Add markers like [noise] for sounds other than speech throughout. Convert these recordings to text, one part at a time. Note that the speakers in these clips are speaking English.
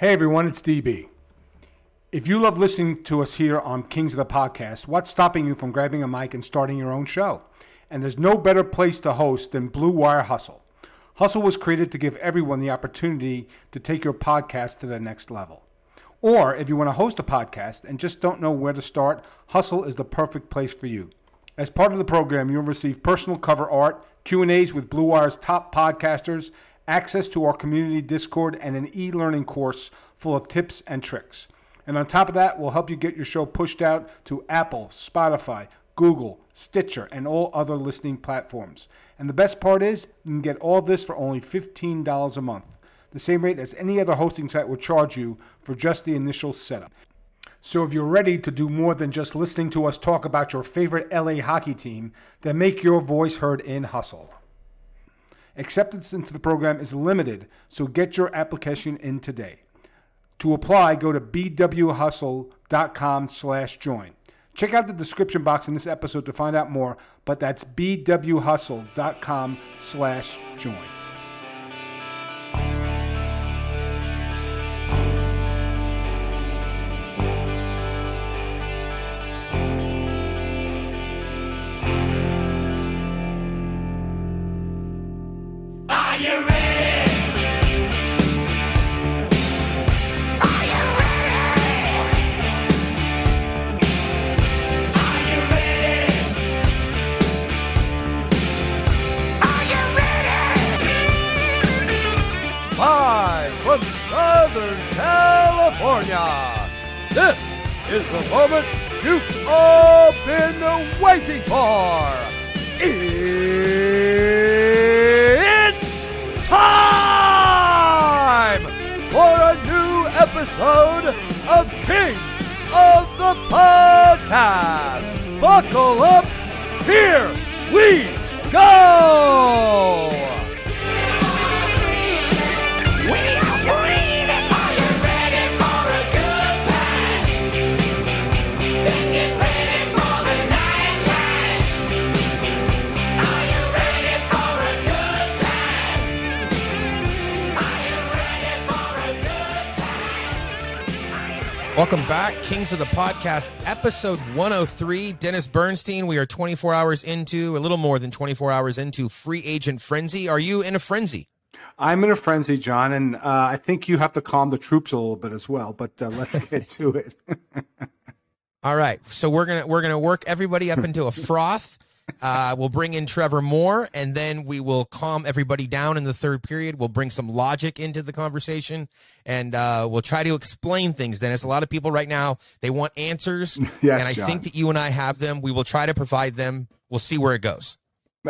Hey everyone, it's DB. If you love listening to us here on Kings of the Podcast, what's stopping you from grabbing a mic and starting your own show? And there's no better place to host than Blue Wire Hustle. Hustle was created to give everyone the opportunity to take your podcast to the next level. Or if you want to host a podcast and just don't know where to start, Hustle is the perfect place for you. As part of the program, you'll receive personal cover art, Q&As with Blue Wire's top podcasters, access to our community Discord, and an e-learning course full of tips and tricks. And on top of that, we'll help you get your show pushed out to Apple, Spotify, Google, Stitcher, and all other listening platforms. And the best part is, you can get all this for only $15 a month, the same rate as any other hosting site will charge you for just the initial setup. So if you're ready to do more than just listening to us talk about your favorite LA hockey team, then make your voice heard in Hustle. Acceptance into the program is limited, so get your application in today. To apply, go to bwhustle.com slash join. Check out the description box in this episode to find out more, but that's bwhustle.com slash join. It's time for a new episode of Kings of the Podcast. Buckle up. Here Welcome back, Kings of the Podcast, episode 103. Dennis Bernstein, we are 24 hours into, a little more than 24 hours into free agent frenzy. Are you in a frenzy? I'm in a frenzy, John, and uh, I think you have to calm the troops a little bit as well. But uh, let's [laughs] get to it. [laughs] All right, so we're gonna we're gonna work everybody up into a froth. Uh, we'll bring in Trevor Moore, and then we will calm everybody down in the third period. We'll bring some logic into the conversation, and uh, we'll try to explain things. Dennis, a lot of people right now they want answers, [laughs] Yes, and I John. think that you and I have them. We will try to provide them. We'll see where it goes.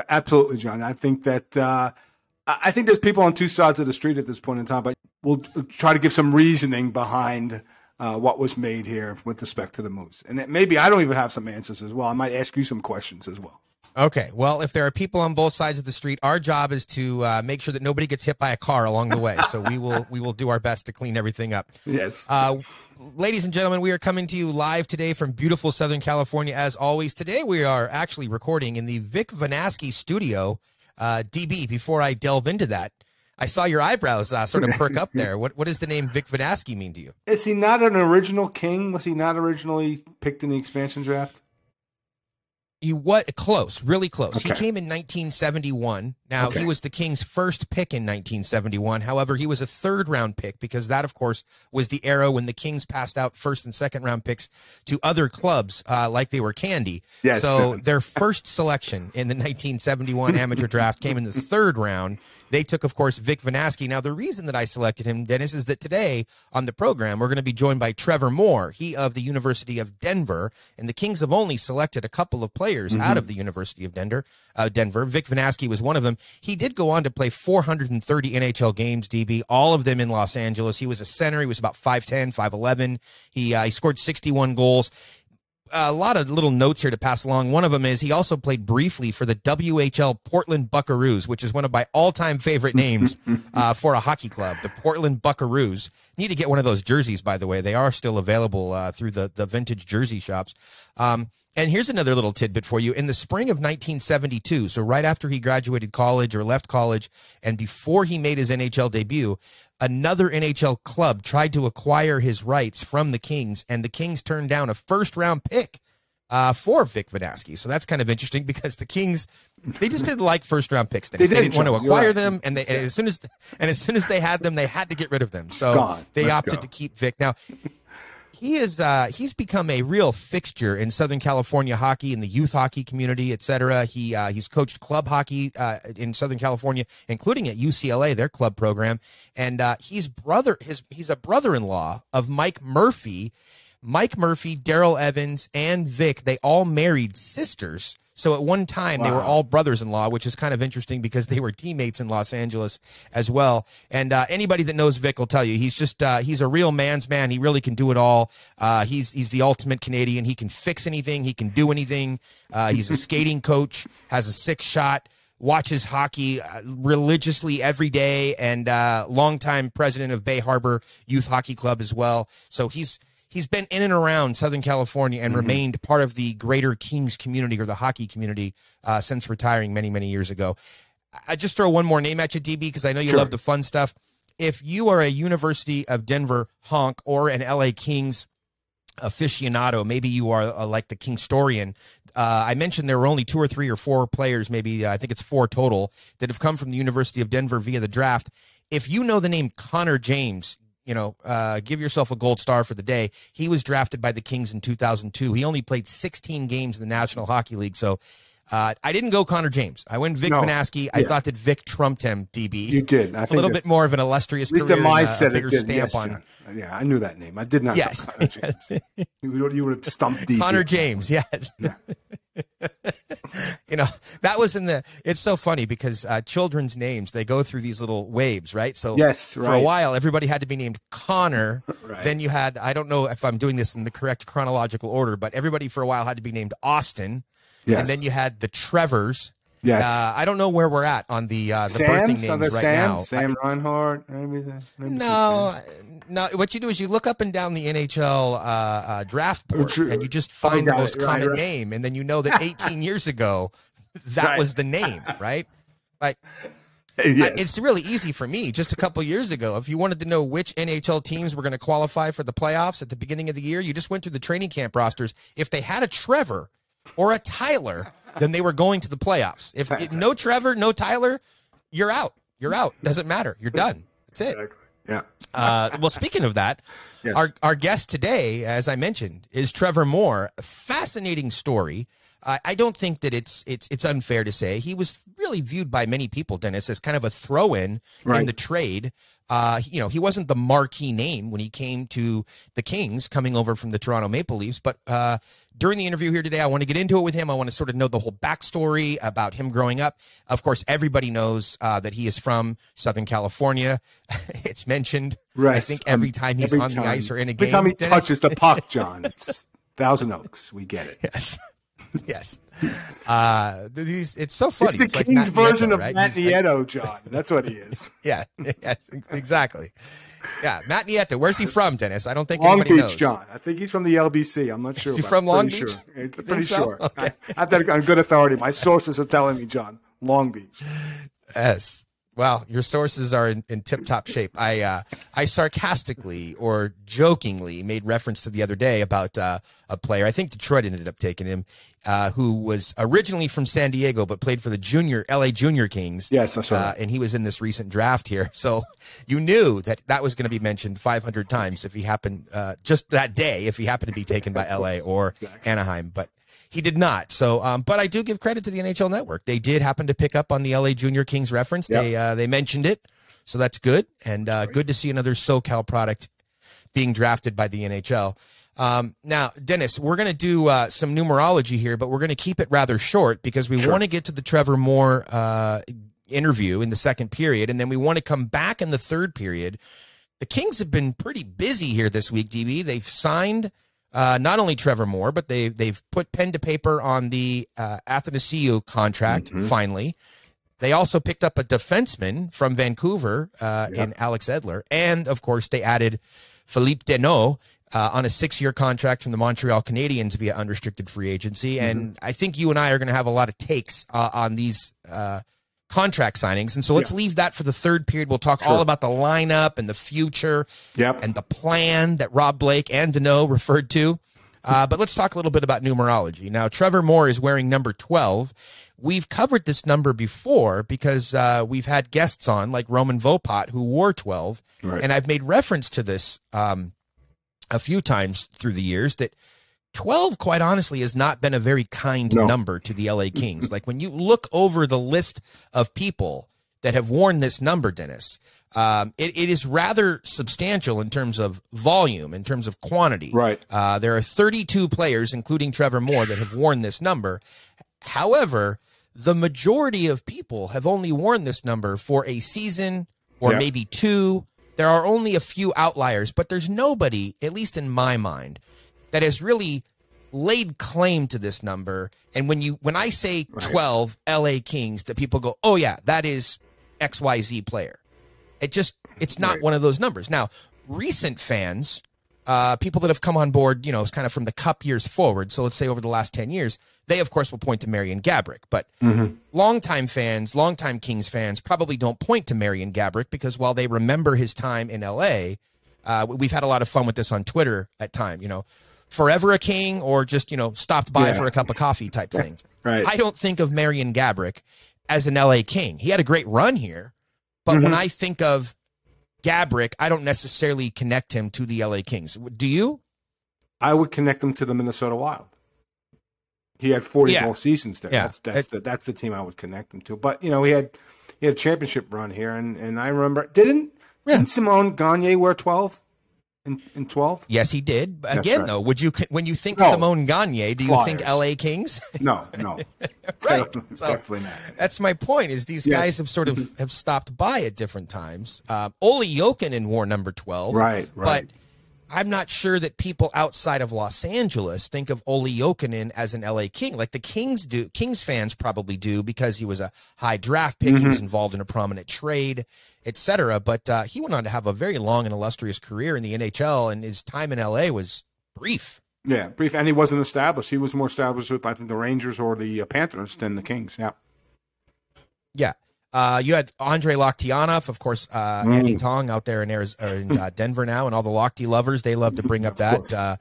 Absolutely, John. I think that uh, I think there's people on two sides of the street at this point in time, but we'll try to give some reasoning behind uh, what was made here with respect to the moves. And maybe I don't even have some answers as well. I might ask you some questions as well. Okay. Well, if there are people on both sides of the street, our job is to uh, make sure that nobody gets hit by a car along the way. So we will we will do our best to clean everything up. Yes. Uh, ladies and gentlemen, we are coming to you live today from beautiful Southern California. As always, today we are actually recording in the Vic Venasky studio. Uh, DB, before I delve into that, I saw your eyebrows uh, sort of perk up there. What what does the name Vic Venasky mean to you? Is he not an original king? Was he not originally picked in the expansion draft? He what close, really close. He came in 1971. Now Okay. he was the Kings' first pick in 1971. However, he was a third round pick because that, of course, was the era when the Kings passed out first and second round picks to other clubs uh, like they were candy. Yes. So their first selection in the 1971 amateur draft came in the third round. They took, of course, Vic Venasky. Now, the reason that I selected him, Dennis, is that today on the program we're going to be joined by Trevor Moore, he of the University of Denver, and the Kings have only selected a couple of players out of the University of Denver. Uh, Denver. Vic Venasky was one of them. He did go on to play 430 NHL games, DB, all of them in Los Angeles. He was a center. He was about 5'10", 5'11". He uh, he scored 61 goals a lot of little notes here to pass along. One of them is he also played briefly for the WHL Portland Buckaroos, which is one of my all-time favorite names [laughs] uh, for a hockey club. The Portland Buckaroos. Need to get one of those jerseys, by the way. They are still available uh, through the the vintage jersey shops. Um, And here's another little tidbit for you. In the spring of 1972, so right after he graduated college or left college, and before he made his NHL debut, another NHL club tried to acquire his rights from the Kings, and the Kings turned down a first round pick uh, for Vic Venasky. So that's kind of interesting because the Kings they just didn't like first round picks. They, They didn't, didn't want to acquire right. them, and they and as soon as and as soon as they had them, they had to get rid of them. So they Let's opted go. to keep Vic. Now he is uh, he's become a real fixture in Southern California hockey, in the youth hockey community, et cetera. He uh, he's coached club hockey uh, in Southern California, including at UCLA, their club program, and uh, he's brother his he's a brother-in-law of Mike Murphy. Mike Murphy, Daryl Evans, and Vic, they all married sisters. So at one time they were all brothers-in-law, which is kind of interesting because they were teammates in Los Angeles as well. And uh, anybody that knows Vic will tell you he's just uh, he's a real man's man. He really can do it all. Uh, he's he's the ultimate Canadian. He can fix anything. He can do anything. Uh, he's a skating coach. Has a six shot. Watches hockey uh, religiously every day, and uh, longtime president of Bay Harbor Youth Hockey Club as well. So he's he's been in and around Southern California and remained part of the greater Kings community or the hockey community uh, since retiring many, many years ago. I I just throw one more name at you, DB, because I know you Sure. love the fun stuff. If you are a University of Denver honk or an LA Kings aficionado, maybe you are uh, like the Kingstorian. Uh, I mentioned there were only two or three or four players, maybe uh, I think it's four total, that have come from the University of Denver via the draft. If you know the name Connor James, you know, uh, give yourself a gold star for the day. He was drafted by the Kings in 2002. He only played 16 games in the National Hockey League. So uh, I didn't go Connor James. I went Vic No. I Yeah. thought that Vic trumped him, DB. You did. I a think A little bit more of an illustrious At least career and my a- a, set, it bigger stamp Yes, on John. Yeah, I knew that name. I did not Yes. know Connor James. [laughs] you, would, you would have stumped deep. Connor James, yes. [laughs] [laughs] you know, that was in the. It's so funny because uh, children's names they go through these little waves, right? So Yes, for a while everybody had to be named Connor. [laughs] Right. Then you had I don't know if I'm doing this in the correct chronological order, but everybody for a while had to be named Austin. Yes. And then you had the Trevors. Yes. Uh, I don't know where we're at on the uh, the Sam? birthing names right Sam? now. Sam Reinhart? Maybe, maybe No, no. What you do is you look up and down the NHL uh, uh, draft board, true. and you just Oh, find the most it. Common right. name, and then you know that [laughs] 18 years ago, that Right. was the name, right? Like [laughs] Yes. I- it's really easy for me. Just a couple years ago, if you wanted to know which NHL teams were going to qualify for the playoffs at the beginning of the year, you just went through the training camp rosters. If they had a Trevor or a Tyler, then they were going to the playoffs. If Fantastic. no Trevor, no Tyler, you're out. You're out. Doesn't matter. You're done. That's it. Exactly. Yeah. Uh, well, speaking of that, [laughs] Yes. our our guest today, as I mentioned, is Trevor Moore. A fascinating story. I don't think that it's it's it's unfair to say he was really viewed by many people, Dennis, as kind of a throw-in in the trade. Uh, you know, he wasn't the marquee name when he came to the Kings, coming over from the Toronto Maple Leafs. But uh, during the interview here today, I want to get into it with him. I want to sort of know the whole backstory about him growing up. Of course, everybody knows uh, that he is from Southern California. [laughs] it's mentioned. right? I think every time he's Every on the ice or in a Every game. time he Dennis- touches the puck, [laughs] John, it's Thousand Oaks. We get it. Yes. [laughs] yes. Uh, these, it's so funny. It's the like King's Matt version Nieto, of right? Matt He's like- Nieto, John. That's what he is. [laughs] yeah. Yes. Exactly. Yeah. Matt Nieto. Where's he from, Dennis? I don't think Long anybody Beach, knows. John. I think he's from the LBC. I'm not sure. he from Long pretty Beach? Sure. Pretty so? sure. Okay. I, I have that on good authority. My [laughs] sources are telling me, John. Long Beach. Yes. Well, your sources are in, in tip-top shape. I uh, I sarcastically or jokingly made reference to the other day about uh, a player. I think Detroit ended up taking him, uh, who was originally from San Diego but played for the junior LA Junior Kings. Yes, that's right. Uh, and he was in this recent draft here, [laughs] so you knew that that was going to be mentioned 500 times if he happened uh, just that day if he happened to be taken by LA or Anaheim, but. He did not. So, um, but I do give credit to the NHL Network. They did happen to pick up on the LA Junior Kings reference. They uh, they mentioned it, so that's good, and uh, good to see another SoCal product being drafted by the NHL. Um, now, Dennis, we're going to do uh, some numerology here, but we're going to keep it rather short because we want to get to the Trevor Moore uh, interview in the second period, and then we want to come back in the third period. The Kings have been pretty busy here this week, DB. They've signed uh, not only Trevor Moore, but they they've put pen to paper on the uh, Athanasiou contract finally. They also picked up a defenseman from Vancouver uh, in Alex Edler, and of course they added Phillip Danault uh, on a six-year contract from the Montreal Canadiens via unrestricted free agency, and I think you and I are going to have a lot of takes uh, on these uh, contract signings. And so let's leave that for the third period. We'll talk all about the lineup and the future Yep. and the plan that Rob Blake and Dano [laughs] referred to. Uh, but let's talk a little bit about numerology. Now, Trevor Moore is wearing number 12. We've covered this number before because uh, we've had guests on, like Roman Vopat, who wore 12. Right. And I've made reference to this um, a few times through the years that 12, quite honestly, has not been a very kind No. number to the LA Kings. like when you look over the list of people that have worn this number, Dennis, um, it, it is rather substantial in terms of volume, in terms of quantity. Right. Uh, there are 32 players, including Trevor Moore, that have worn this number. However, the majority of people have only worn this number for a season or Yeah. maybe two. There are only a few outliers, but there's nobody, at least in my mind, that has really laid claim to this number. And when you when I say 12 LA Kings, that people go, "Oh yeah, that is XYZ player." It just it's not Right. one of those numbers. Now, recent fans, uh, people that have come on board, you know, it's kind of from the cup years forward. So let's say over the last 10 years, they of course will point to Marian Gaborik. But longtime fans, longtime Kings fans probably don't point to Marian Gaborik because while they remember his time in LA, uh, we've had a lot of fun with this on Twitter at time, you know, forever a king or just, you know, stopped by Yeah. for a cup of coffee type thing. [laughs] Right. I don't think of Marian Gaborik as an LA King. He had a great run here, but when mm-hmm. I think of Gaborik, I don't necessarily connect him to the LA Kings. Do you? I would connect him to the Minnesota Wild. He had 40 Yeah. seasons there. Yeah. That's that's the, that's the team I would connect him to. But you know, he had he had a championship run here, and, and I remember didn't Yeah. didn't Simon Gagne wear 12 in in 12? Yes, he did. That's Again, right. though, would you when you think No. Simon Gagne, do you think LA Kings? [laughs] No, no, [laughs] right. So definitely not. that's my point. Is these Yes. guys have sort of have stopped by at different times. Um, Olli Jokinen wore number twelve, Right, right. But I'm not sure that people outside of Los Angeles think of Olli Jokinen as an LA King. Like the Kings do, Kings fans probably do because he was a high draft pick. He Mm-hmm. was involved in a prominent trade, etc. But uh, he went on to have a very long and illustrious career in the NHL, and his time in LA was brief. Yeah, brief, and he wasn't established. He was more established with I think the Rangers or the uh, Panthers than the Kings. Yeah, Yeah. Uh, you had Andre Loktionov, of course, uh, Mm. Andy Tong out there in Arizona, in uh, [laughs] Denver now, and all the Lochte lovers, they love to bring up that. Uh,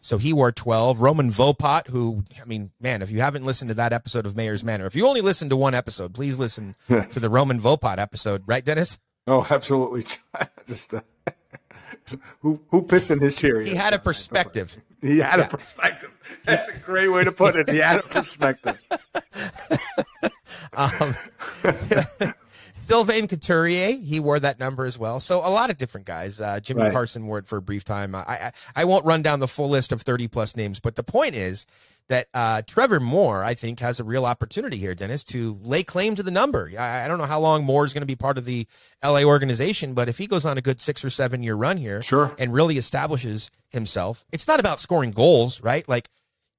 so he wore 12. Roman Vopat, who, I mean, man, if you haven't listened to that episode of Mayor's Manor, if you only listened to one episode, please listen to the Roman Vopat episode, right, Dennis? oh, absolutely. [laughs] Just uh, who who pissed in his chair? He had a perspective. He had a perspective. That's a great way to put it. He had a [laughs] perspective. Um, [laughs] Sylvain Couturier, he wore that number as well. So a lot of different guys. Uh, Jimmy Right. Carson wore it for a brief time. I, I I won't run down the full list of thirty plus names, but the point is that uh, Trevor Moore, I think, has a real opportunity here, Dennis, to lay claim to the number. I, I don't know how long Moore is going to be part of the LA organization, but if he goes on a good six or seven year run here, Sure. and really establishes himself, it's not about scoring goals, right? Like.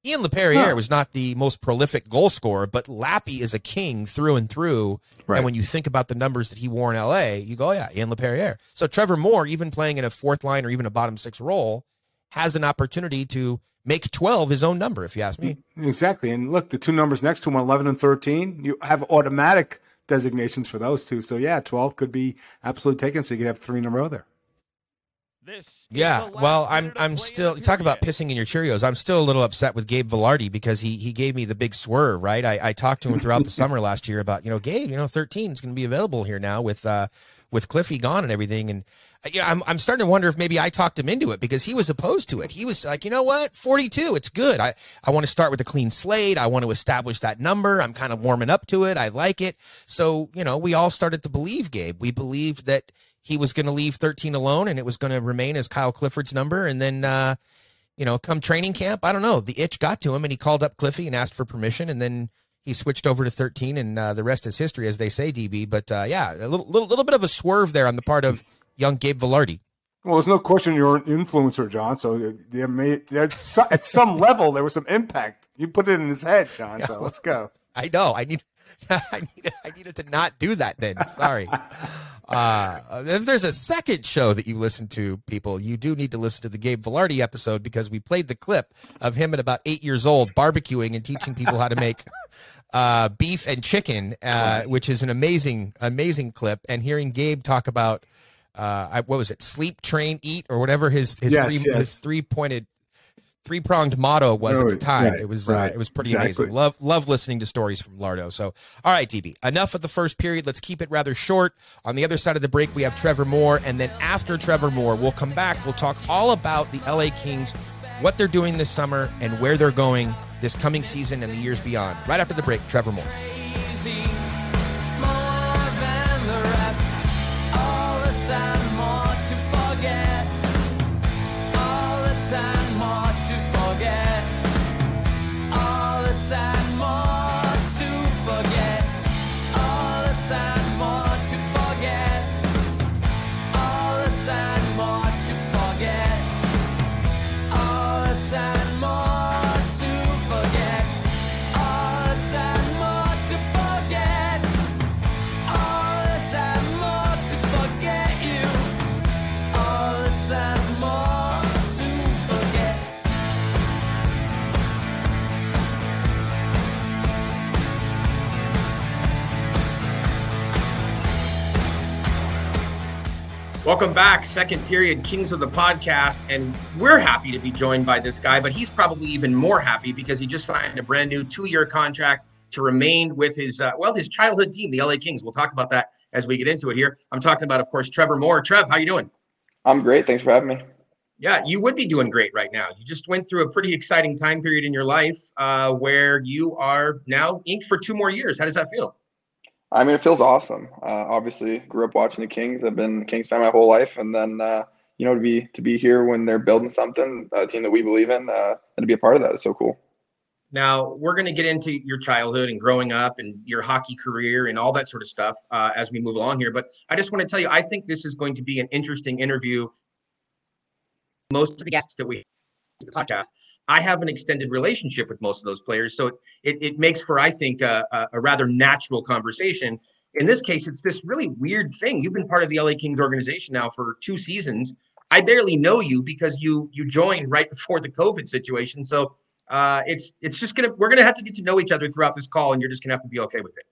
Ian Laperriere No. was not the most prolific goal scorer, but Lappy is a king through and through. Right. And when you think about the numbers that he wore in LA, you go, oh, yeah, Ian Laperriere. So Trevor Moore, even playing in a fourth line or even a bottom six role, has an opportunity to make 12 his own number, if you ask me. Exactly. And look, the two numbers next to him, 11 and 13, you have automatic designations for those two. So, yeah, 12 could be absolutely taken. So you could have three in a row there. This Yeah, well, I'm I'm still talk about pissing in your Cheerios. I'm still a little upset with Gabe Vilardi because he he gave me the big swerve. Right, I, I talked to him throughout the summer last year about you know Gabe, you know 13 is going to be available here now with uh with Cliffy gone and everything, and uh, you know I'm I'm starting to wonder if maybe I talked him into it because he was opposed to it. He was like, you know what, 42, it's good. I I want to start with a clean slate. I want to establish that number. I'm kind of warming up to it. I like it. So you know we all started to believe Gabe. We believed that he was going to leave 13 alone and it was going to remain as Kyle Clifford's number. And then, uh, you know, come training camp, I don't know, the itch got to him and he called up Cliffy and asked for permission. And then he switched over to 13 and uh, the rest is history, as they say, DB. But uh, yeah, a little, little, little bit of a swerve there on the part of young Gabe Vilardi. Well, there's no question you're an influencer, John. So there may, at some level there was some impact. You put it in his head, John. So [laughs] let's go. I know. I need. [laughs] I needed, I needed to not do that then. Sorry. [laughs] Uh, if there's a second show that you listen to, people, you do need to listen to the Gabe Vilardi episode because we played the clip of him at about eight years old barbecuing and teaching people how to make [laughs] uh, beef and chicken, uh, which is an amazing, amazing clip. And hearing Gabe talk about uh, I, what was it, sleep, train, eat, or whatever his his Yes, three yes. his three pointed three pronged motto was at the time. right, it was right, uh, it was pretty exactly. amazing. Love love listening to stories from Lardo. So all right, DB, enough of the first period. Let's keep it rather short. On the other side of the break, we have Trevor Moore, and then after Trevor Moore, we'll come back. We'll talk all about the LA Kings, what they're doing this summer, and where they're going this coming season and the years beyond. Right after the break, Trevor Moore. Crazy, Welcome back, second period, Kings of the Podcast. And we're happy to be joined by this guy, but he's probably even more happy because he just signed a brand new two year contract to remain with his, uh, well, his childhood team, the LA Kings. We'll talk about that as we get into it here. I'm talking about, of course, Trevor Moore. Trev, how are you doing? I'm great. Thanks for having me. Yeah, you would be doing great right now. You just went through a pretty exciting time period in your life uh, where you are now inked for two more years. How does that feel? I mean, it feels awesome. Uh, obviously, grew up watching the Kings. I've been Kings fan my whole life, and then uh, you know to be to be here when they're building something, a team that we believe in, uh, and to be a part of that is so cool. Now, we're going to get into your childhood and growing up and your hockey career and all that sort of stuff uh, as we move along here. But I just want to tell you, I think this is going to be an interesting interview. Most of the guests that we the podcast, I have an extended relationship with most of those players. So it, it makes for, I think, a, a, rather natural conversation. In this case, it's this really weird thing. You've been part of the LA Kings organization now for two seasons. I barely know you because you you joined right [laughs] before the COVID situation. So uh, it's it's just gonna we're gonna have to get to know each other throughout this call, and you're just gonna have to be okay with it.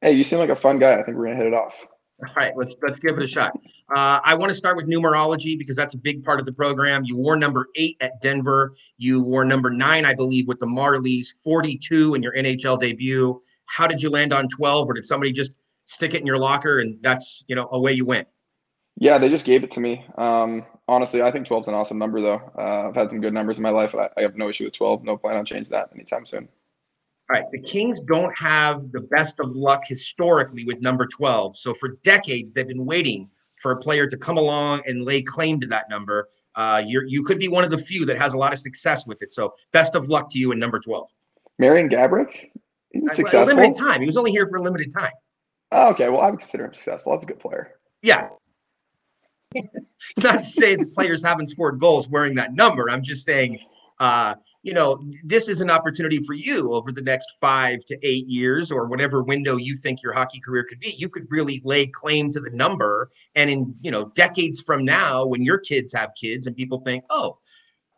Hey, you seem like a fun guy. I think we're gonna hit it off. All right, let's let's give it a shot. Uh, I want to start with numerology because that's a big part of the program. You wore number eight at Denver. You wore number nine, I believe, with the Marlies. Forty-two in your NHL debut. How did you land on twelve, or did somebody just stick it in your locker and that's you know away you went? Yeah, they just gave it to me. Um, honestly, I think 12 is an awesome number, though. Uh, I've had some good numbers in my life. I, I have no issue with 12. No plan on changing that anytime soon. All right, the Kings don't have the best of luck historically with number 12. So for decades, they've been waiting for a player to come along and lay claim to that number. Uh, you're, you could be one of the few that has a lot of success with it. So best of luck to you in number 12. Marian Gaborik, he was successful. limited time. He was only here for a limited time. Oh, okay, well, I would consider him successful. That's a good player. Yeah. it's [laughs] not to say that players haven't scored goals wearing that number. I'm just saying, uh, you know, this is an opportunity for you over the next five to eight years or whatever window you think your hockey career could be. You could really lay claim to the number. And in, you know, decades from now, when your kids have kids and people think, oh,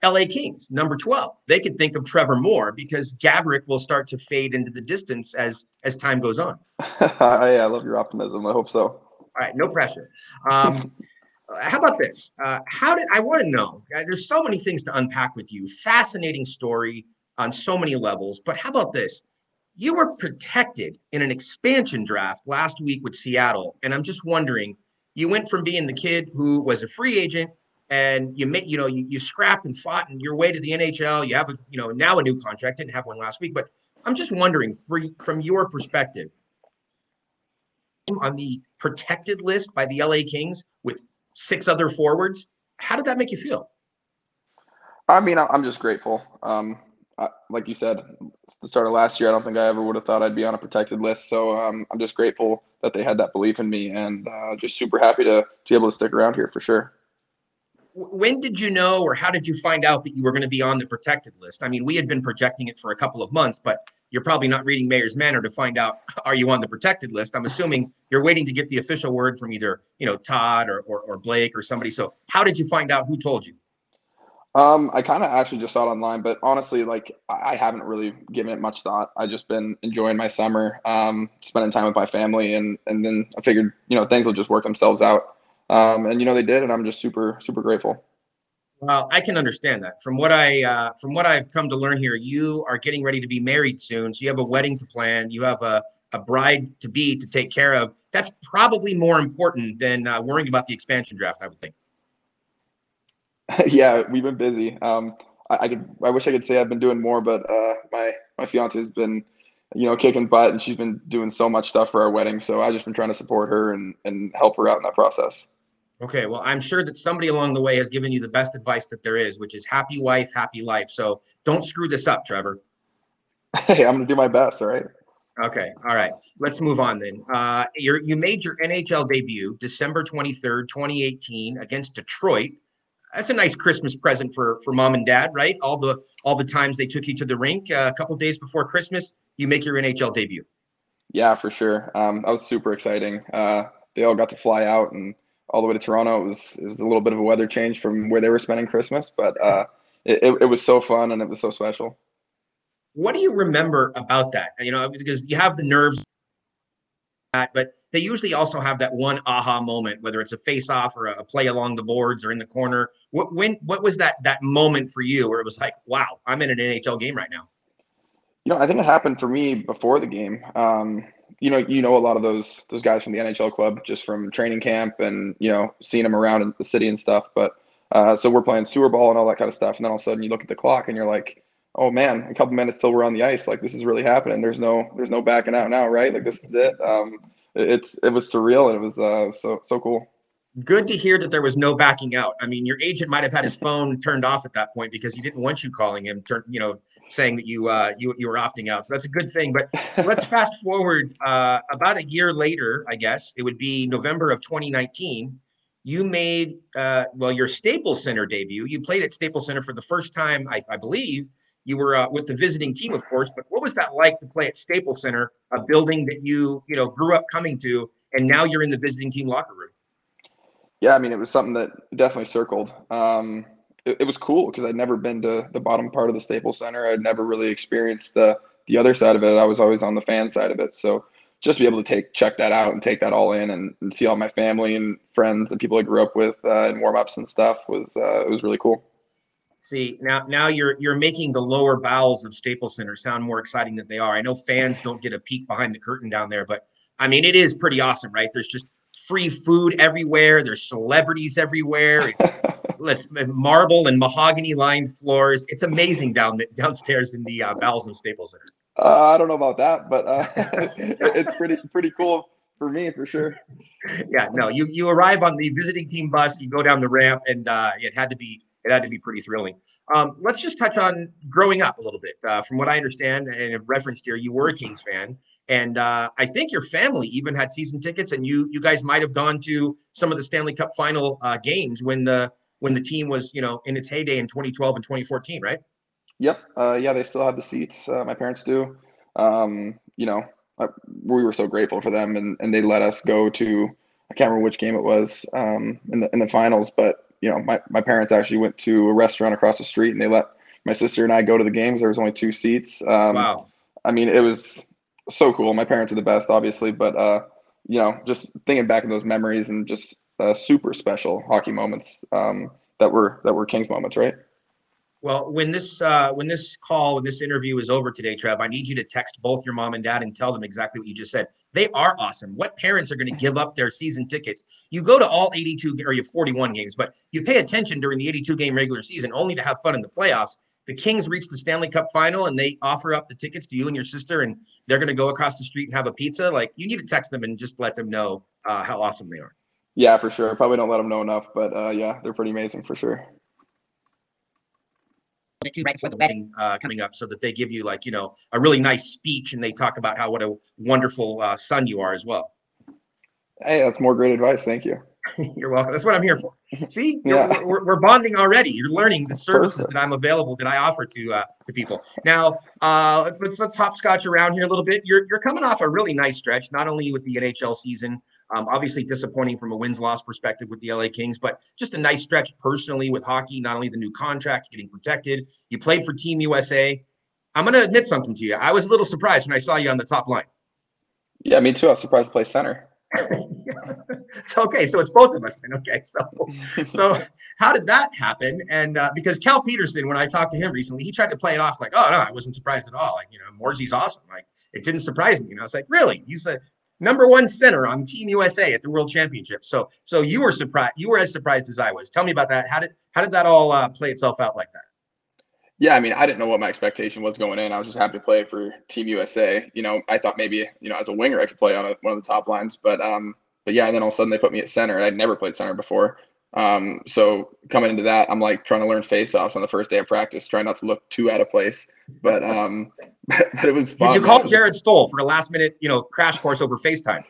LA Kings, number 12, they could think of Trevor Moore because Gaborik will start to fade into the distance as as time goes on. [laughs] I, I love your optimism. I hope so. All right, no pressure. Um, [laughs] how about this? Uh, how did I want to know? uh, There's so many things to unpack with you. Fascinating story on so many levels. But how about this? You were protected in an expansion draft last week with Seattle, and I'm just wondering. You went from being the kid who was a free agent, and you made, you know, you, you scrapped and fought and your way to the NHL. You have a, you know, now a new contract. Didn't have one last week, but I'm just wondering, for, from your perspective, on the protected list by the LA Kings six other forwards. How did that make you feel? I mean, I'm just grateful. Um, I, like you said, the start of last year, I don't think I ever would have thought I'd be on a protected list. So um, I'm just grateful that they had that belief in me, and uh, just super happy to, to be able to stick around here for sure. When did you know or how did you find out that you were going to be on the protected list? I mean, we had been projecting it for a couple of months, but you're probably not reading Mayor's Manor to find out [laughs] are you on the protected list. I'm assuming you're waiting to get the official word from either you know Todd or or, or Blake or somebody. So how did you find out? Who told you? Um, I kind of actually just saw it online, but honestly, like I I haven't really given it much thought. I just been enjoying my summer, um, spending time with my family, and and then I figured, you know, things will just work themselves out. Um, and you know they did, and I'm just super super grateful. Well, I can understand that. From what I uh, from what I've come to learn here, you are getting ready to be married soon, so you have a wedding to plan. You have a a bride to be to take care of. That's probably more important than uh, worrying about the expansion draft. I would think. [laughs] yeah, we've been busy. Um, I, I could I wish I could say I've been doing more, but uh, my my fiance has been, you know, kicking butt, and she's been doing so much stuff for our wedding. So I've just been trying to support her and and help her out in that process. Okay, well, I'm sure that somebody along the way has given you the best advice that there is, which is happy wife, happy life. So don't screw this up, Trevor. [laughs] Hey, I'm gonna do my best. All right. Okay, all right. Let's move on then. Uh, you you made your NHL debut December 23rd, 2018 against Detroit. That's a nice Christmas present for for mom and dad, right? All the all the times they took you to the rink uh, a couple days before Christmas, you make your NHL debut. Yeah, for sure. Um, that was super exciting. Uh, they all got to fly out and all the way to Toronto. It was it was a little bit of a weather change from where they were spending Christmas, but uh, it, it, was so fun and it was so special. What do you remember about that? You know, because you have the nerves, but they usually also have that one aha moment, whether it's a face-off or a play along the boards or in the corner. What when what was that that moment for you where it was like, wow, I'm in an NHL game right now? You know, I think it happened for me before the game. Um, you know, you know a lot of those those guys from the NHL club just from training camp and you know seeing them around in the city and stuff. But uh, so we're playing sewer ball and all that kind of stuff, and then all of a sudden you look at the clock and you're like, oh man, a couple minutes till we're on the ice. Like this is really happening. There's no there's no backing out now, right? Like this is it. Um, it- it's it was surreal and it was uh, so so cool. Good to hear that there was no backing out. I mean, your agent might have had his phone turned off at that point because he didn't want you calling him, turn, you know, saying that you uh, you you were opting out. So that's a good thing. But let's [laughs] fast forward uh, about a year later, I guess it would be November of 2019. You made uh, well your Staples Center debut. You played at Staples Center for the first time, I, I believe. You were uh, with the visiting team, of course. But what was that like to play at Staples Center, a building that you you know grew up coming to, and now you're in the visiting team locker room? Yeah, I mean, it was something that definitely circled. Um, it, it was cool because I'd never been to the bottom part of the Staples Center. I'd never really experienced the the other side of it. I was always on the fan side of it. So just be able to take check that out and take that all in and, and see all my family and friends and people I grew up with uh, in warm ups and stuff was uh, it was really cool. See now, now you're you're making the lower bowels of Staples Center sound more exciting than they are. I know fans don't get a peek behind the curtain down there, but I mean it is pretty awesome, right? There's just free food everywhere. There's celebrities everywhere. It's [laughs] let's marble and mahogany lined floors. It's amazing down the, downstairs in the uh, bowels of Staples Center. Uh, I don't know about that, but uh, [laughs] it's [laughs] pretty pretty cool for me for sure. Yeah, no, you you arrive on the visiting team bus, you go down the ramp, and uh, it had to be it had to be pretty thrilling. Um, let's just touch on growing up a little bit. Uh, from what I understand and have referenced here, you were a Kings fan, and uh, I think your family even had season tickets, and you you guys might have gone to some of the Stanley Cup final uh, games when the when the team was you know in its heyday in 2012 and 2014, right? Yep. Uh, yeah, they still had the seats. Uh, my parents do. Um, you know, I, we were so grateful for them, and, and they let us go to. I can't remember which game it was um, in the in the finals, but you know, my, my parents actually went to a restaurant across the street, and they let my sister and I go to the games. There was only two seats. Um, wow. I mean, it was so cool. My parents are the best, obviously, but uh, you know, just thinking back in those memories and just uh, super special hockey moments um, that were that were Kings moments, right? Well, when this uh, when this call, when this interview is over today, Trev, I need you to text both your mom and dad and tell them exactly what you just said. They are awesome. What parents are going to give up their season tickets? You go to all 82 or you have 41 games, but you pay attention during the 82 game regular season only to have fun in the playoffs. The Kings reach the Stanley Cup final and they offer up the tickets to you and your sister, and they're going to go across the street and have a pizza. Like you need to text them and just let them know uh, how awesome they are. Yeah, for sure. Probably don't let them know enough, but uh, yeah, they're pretty amazing for sure. Too right before the wedding uh, coming up so that they give you like you know a really nice speech and they talk about how what a wonderful uh, son you are as well Hey, that's more great advice. Thank you. [laughs] You're welcome. That's what I'm here for. See, [laughs] Yeah. we're, we're, bonding already. You're learning the services Perfect. that I'm available that I offer to uh, to people. Now, uh, let's, let's let's hopscotch around here a little bit. You're you're coming off a really nice stretch, not only with the NHL season, um, obviously disappointing from a wins loss perspective with the LA Kings, but just a nice stretch personally with hockey. Not only the new contract, getting protected. You played for Team USA. I'm going to admit something to you. I was a little surprised when I saw you on the top line. Yeah, me too. I was surprised to play center. [laughs] It's okay. So it's both of us then. Okay. So so [laughs] how did that happen? And uh, because Cal Petersen, when I talked to him recently, he tried to play it off like, oh no, I wasn't surprised at all. Like, you know, Morsey's awesome. Like it didn't surprise me. And I was like, really? He's the number one center on Team USA at the World Championship. So so you were surprised. You were as surprised as I was. Tell me about that. How did how did that all uh, play itself out like that? Yeah, I mean, I didn't know what my expectation was going in. I was just happy to play for Team USA. You know, I thought maybe, you know, as a winger I could play on a, one of the top lines, but um, but yeah, and then all of a sudden they put me at center, and I'd never played center before. Um, so coming into that, I'm like trying to learn face-offs on the first day of practice, trying not to look too out of place. But um, [laughs] but, it was fun. Did you call Jarret Stoll for a last minute, you know, crash course over FaceTime?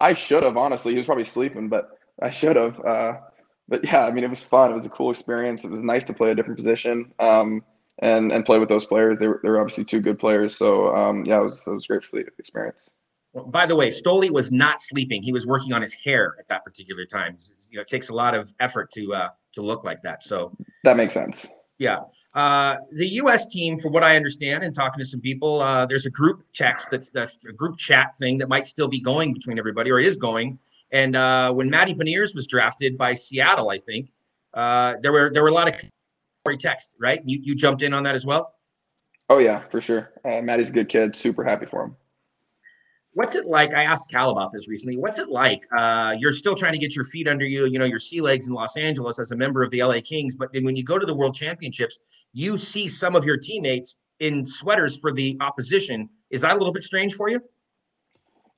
I should have honestly. He was probably sleeping, but I should have. Uh, but yeah, I mean, it was fun. It was a cool experience. It was nice to play a different position um, and and play with those players. They were they were obviously two good players. So um, yeah, it was it was great for the experience. By the way, Stoli was not sleeping. He was working on his hair at that particular time. You know, it takes a lot of effort to uh, to look like that. So That makes sense. yeah, uh, the U.S. team, from what I understand, and talking to some people, uh, there's a group text that's, that's a group chat thing that might still be going between everybody, or is going. And uh, when Matty Beniers was drafted by Seattle, I think uh, there were there were a lot of text, right? You you jumped in on that as well. Oh yeah, for sure. Uh, Maddie's a good kid. Super happy for him. What's it like? I asked Cal about this recently. What's it like? Uh, you're still trying to get your feet under you, you know, your sea legs in Los Angeles as a member of the LA Kings. But then when you go to the World Championships, you see some of your teammates in sweaters for the opposition. Is that a little bit strange for you?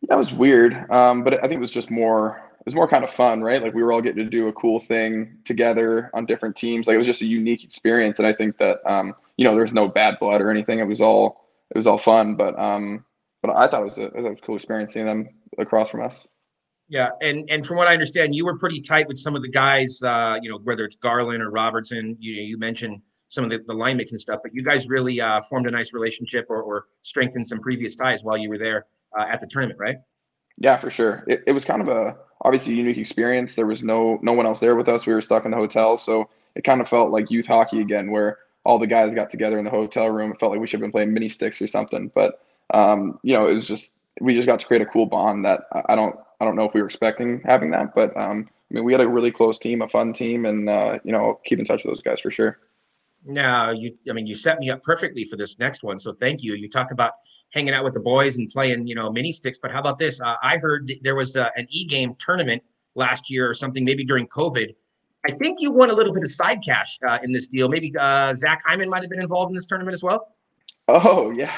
That was weird, um, but I think it was just more. It was more kind of fun, right? Like we were all getting to do a cool thing together on different teams. Like it was just a unique experience, and I think that um, you know there was no bad blood or anything. It was all it was all fun, but um, but I thought it was a, it was a cool experience seeing them across from us. Yeah, and and from what I understand, you were pretty tight with some of the guys. Uh, you know, whether it's Garland or Robertson. You you mentioned some of the, the line making stuff, but you guys really uh, formed a nice relationship or, or strengthened some previous ties while you were there uh, at the tournament, right? Yeah, for sure. It, it was kind of a obviously a unique experience. There was no no one else there with us. We were stuck in the hotel, so it kind of felt like youth hockey again, where all the guys got together in the hotel room. It felt like we should have been playing mini sticks or something. But um, you know, it was just we just got to create a cool bond that I, don't I don't know if we were expecting having that, but um, I mean, we had a really close team, a fun team, and uh, you know, keep in touch with those guys for sure. Now, you, I mean, you set me up perfectly for this next one. So thank you. You talk about hanging out with the boys and playing, you know, mini sticks. But how about this? Uh, I heard there was uh, an e-game tournament last year or something, maybe during COVID. I think you won a little bit of side cash uh, in this deal. Maybe uh, Zach Hyman might have been involved in this tournament as well. Oh [laughs] yeah,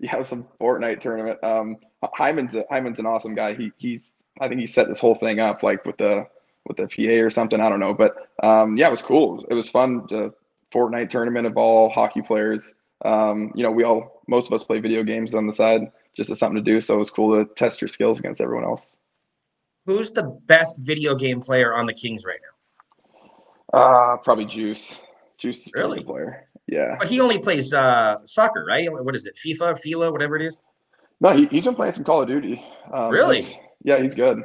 yeah, it was some Fortnite tournament. Um, Hyman's a, Hyman's an awesome guy. He he's I think he set this whole thing up like with the with the PA or something. I don't know, but um, yeah, it was cool. It was fun. The Fortnite tournament of all hockey players. Um, you know, we all most of us play video games on the side just as something to do. So it was cool to test your skills against everyone else. Who's the best video game player on the Kings right now? Uh, probably Juice. Juice is Really? player. Yeah. But he only plays uh, soccer, right? What is it? FIFA, Fila, whatever it is. No, he, he's been playing some Call of Duty. Um, Really? he's- Yeah, he's good.